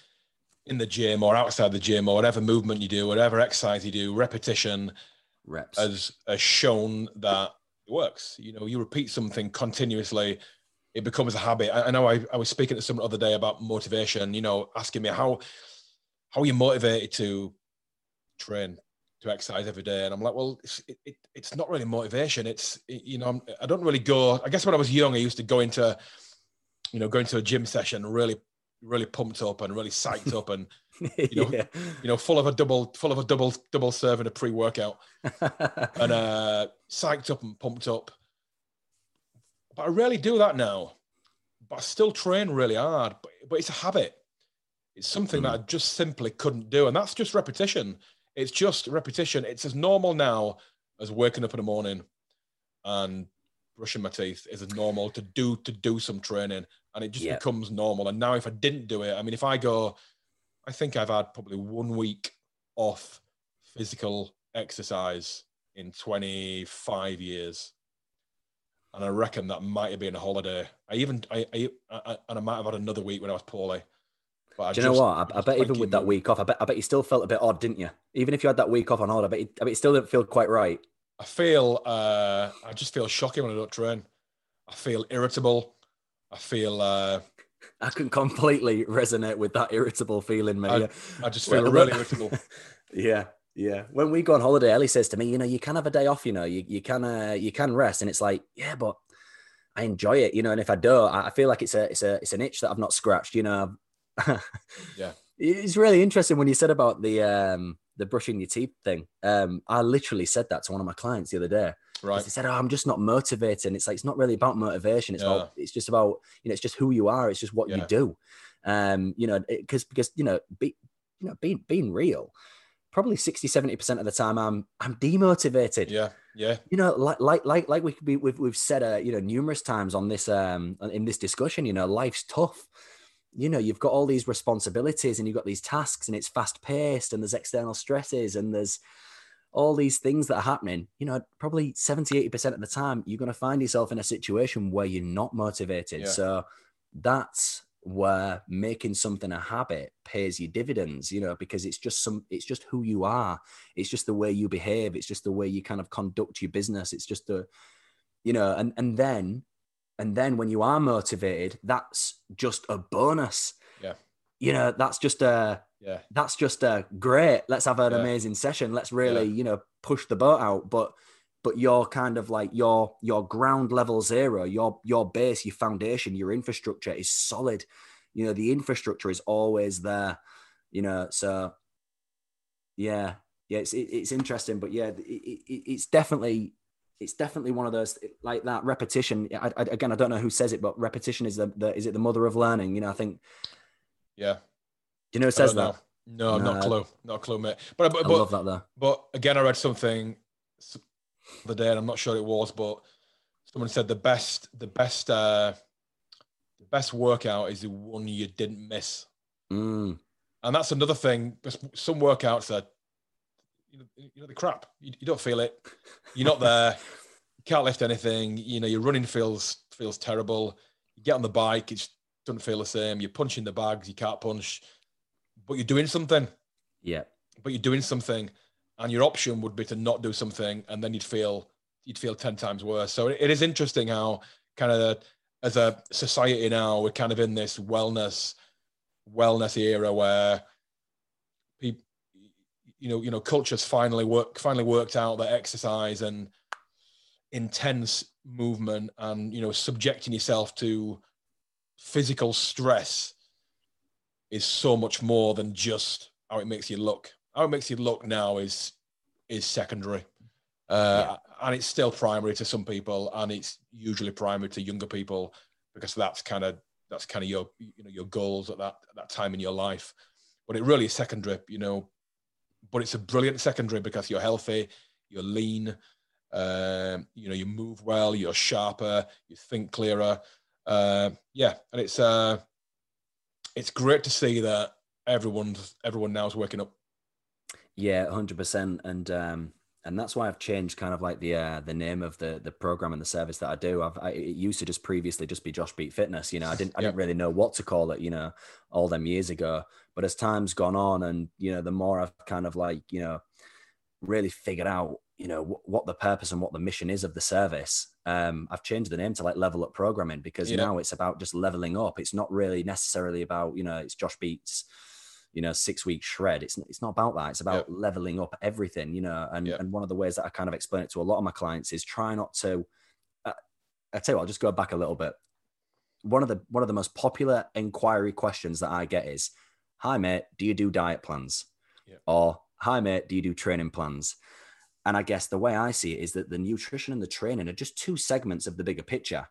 in the gym or outside the gym or whatever movement you do, whatever exercise you do, repetition reps has, has shown that it works. You know, you repeat something continuously, it becomes a habit. I, I know I, I was speaking to someone the other day about motivation, you know, asking me how, how are you motivated to train, to exercise every day? And I'm like, well, it's, it, it, it's not really motivation. It's, it- you know, I'm, I don't really go, I guess when I was young, I used to go into, you know, go into a gym session really, really pumped up and really psyched up and, you know, yeah. you know, full of a double, full of a double, double serve and a pre-workout and uh, psyched up and pumped up. But I rarely do that now. But I still train really hard. But, but it's a habit. It's something that I just simply couldn't do. And that's just repetition. It's just repetition. It's as normal now as waking up in the morning and brushing my teeth is as normal to do to do some training. And it just Yeah. becomes normal. And now if I didn't do it, I mean, if I go, I think I've had probably one week off physical exercise in 25 years. And I reckon that might have been a holiday. I even, I, I, I and I might have had another week when I was poorly. But I Do you know just- what? I, I bet even with that week off, I bet I bet you still felt a bit odd, didn't you? Even if you had that week off on holiday, I bet, you, I bet it still didn't feel quite right. I feel, uh, I just feel shocking when I don't train. I feel irritable. I feel, uh, I can completely resonate with that irritable feeling, mate. I- I just feel Well, really irritable. yeah, yeah. When we go on holiday, Ellie says to me, "You know, you can have a day off. You know, you you can uh, you can rest." And it's like, yeah, but I enjoy it. You know, and if I don't, I I feel like it's a it's a it's an itch that I've not scratched. You know. Yeah. It's really interesting when you said about the um the brushing your teeth thing. Um, I literally said that to one of my clients the other day. Right. They said, "Oh, I'm just not motivated." And it's like it's not really about motivation. It's Yeah. about it's just about you know it's just who you are. It's just what you do. Um, you know, because because you know be you know being being real. Probably 60, 70 percent of the time, I'm I'm demotivated. Yeah. Yeah. You know, like like like like we we we've, we've said uh, you know numerous times on this um in this discussion. You know, life's tough. You know, you've got all these responsibilities and you've got these tasks, and it's fast paced, and there's external stresses, and there's all these things that are happening, you know, probably 70, 80% of the time, you're going to find yourself in a situation where you're not motivated. Yeah. So that's where making something a habit pays you dividends, you know, because it's just some, it's just who you are. It's just the way you behave. It's just the way you kind of conduct your business. It's just the, you know, and, and then and then when you are motivated, that's just a bonus. Yeah. You know, that's just a Yeah. that's just a great. Let's have an Yeah. amazing session. Let's really, Yeah. you know, push the boat out. But but your kind of like your your ground level zero, your your base, your foundation, your infrastructure is solid. You know, the infrastructure is always there. You know, so yeah, yeah, it's it, it's interesting, but yeah, it, it, it's definitely it's definitely one of those like that repetition. I, I, again, I don't know who says it, but repetition is the, the is it the mother of learning? You know, I think. Yeah. Do you know who says that? know. No, not a clue. Not a clue, mate. But but, I but, love that though. but again, I read something the day, and I'm not sure it was, but someone said the best the best uh the best workout is the one you didn't miss. Mm, And that's another thing. Some workouts are, you know, you know the crap. You, you don't feel it. You're not there. You can't lift anything. You know, your running feels feels terrible. You get on the bike, it just doesn't feel the same. You're punching the bags, you can't punch, but you're doing something. yeah, But you're doing something, and your option would be to not do something, and then you'd feel you'd feel ten times worse. So it, it is interesting how kind of as a society now we're kind of in this wellness wellness era where you know you know cultures finally work finally worked out that exercise and intense movement and you know subjecting yourself to physical stress is so much more than just how it makes you look. How it makes you look now is is secondary. Uh, and it's still primary to some people and it's usually primary to younger people because that's kind of that's kind of your you know your goals at that at that time in your life. But it really is secondary you know but it's a brilliant secondary because you're healthy you're lean um, you know you move well you're sharper you think clearer. Uh, yeah and it's uh it's great to see that everyone's everyone now is waking up. Yeah, hundred percent, and um, and that's why I've changed kind of like the uh, the name of the the program and the service that I do. I've I, it used to just previously just be Josh Beet Fitness. You know, I didn't I Yeah. didn't really know what to call it. You know, all them years ago. But as time's gone on, and you know, the more I've kind of like you know really figured out you know wh- what the purpose and what the mission is of the service um i've changed the name to like level up programming because Yeah. now it's about just leveling up it's not really necessarily about you know it's Josh Beet's you know six week shred. It's it's not about that. It's about leveling up everything you know and Yeah. and one of the ways that i kind of explain it to a lot of my clients is try not to uh, i tell you what i'll just go back a little bit. One of the one of the most popular inquiry questions that i get is hi mate do you do diet plans? Yeah. or hi mate do you do training plans? And i guess the way i see it is that the nutrition and the training are just two segments of the bigger picture.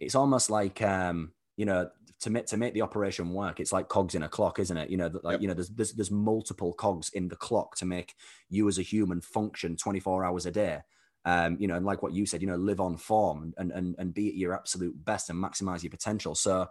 It's almost like um you know to make to make the operation work it's like cogs in a clock isn't it? You know that like Yep. you know there's, there's there's multiple cogs in the clock to make you as a human function 24 hours a day. Um you know and like what you said you know live on form and and and be at your absolute best and maximize your potential. So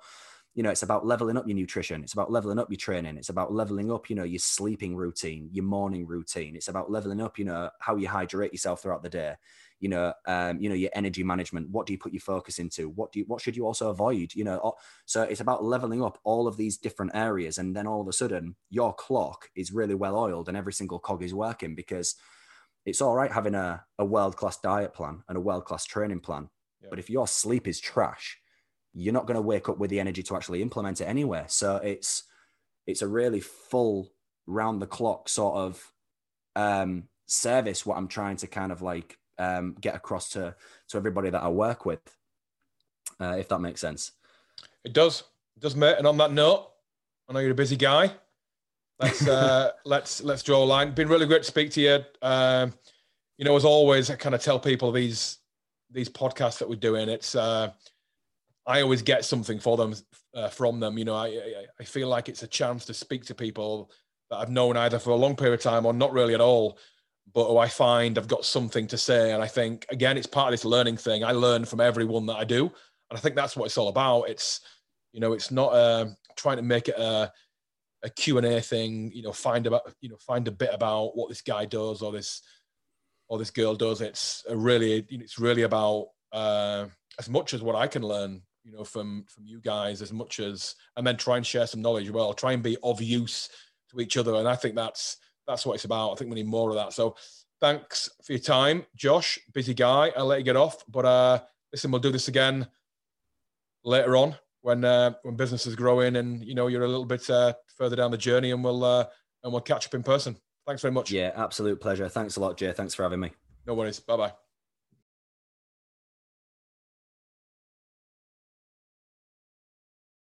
you know it's about leveling up your nutrition it's about leveling up your training it's about leveling up you know your sleeping routine your morning routine it's about leveling up you know how you hydrate yourself throughout the day you know um you know your energy management what do you put your focus into? What do you what should you also avoid? You know so it's about leveling up all of these different areas and then all of a sudden your clock is really well oiled and every single cog is working because it's all right having a, a world class diet plan and a world class training plan Yeah. but if your sleep is trash you're not going to wake up with the energy to actually implement it anywhere. So it's it's a really full round the clock sort of um service what i'm trying to kind of like um get across to to everybody that i work with uh, if that makes sense It does. It does, mate. And on that note, I know you're a busy guy. Let's uh, let's let's draw a line. Been really great to speak to you. Um, you know, as always, I kind of tell people these these podcasts that we're doing. It's uh, I always get something for them uh, from them. You know, I, I I feel like it's a chance to speak to people that I've known either for a long period of time or not really at all, but who I find I've got something to say. And I think again, it's part of this learning thing. I learn from everyone that I do, and I think that's what it's all about. It's you know, it's not uh, trying to make it a a Q and A thing. You know, find about you know find a bit about what this guy does or this or this girl does. It's really it's really about uh, as much as what I can learn. You know, from from you guys, as much as and then try and share some knowledge. Well, try and be of use to each other, and I think that's that's what it's about. I think we need more of that. So, thanks for your time, Josh. Busy guy. I'll let you get off, but uh, listen, we'll do this again later on when uh, when business is growing and you know you're a little bit uh, further down the journey, and we'll uh, and we'll catch up in person. Thanks very much. Yeah, absolute pleasure. Thanks a lot, Jay. Thanks for having me. No worries. Bye bye.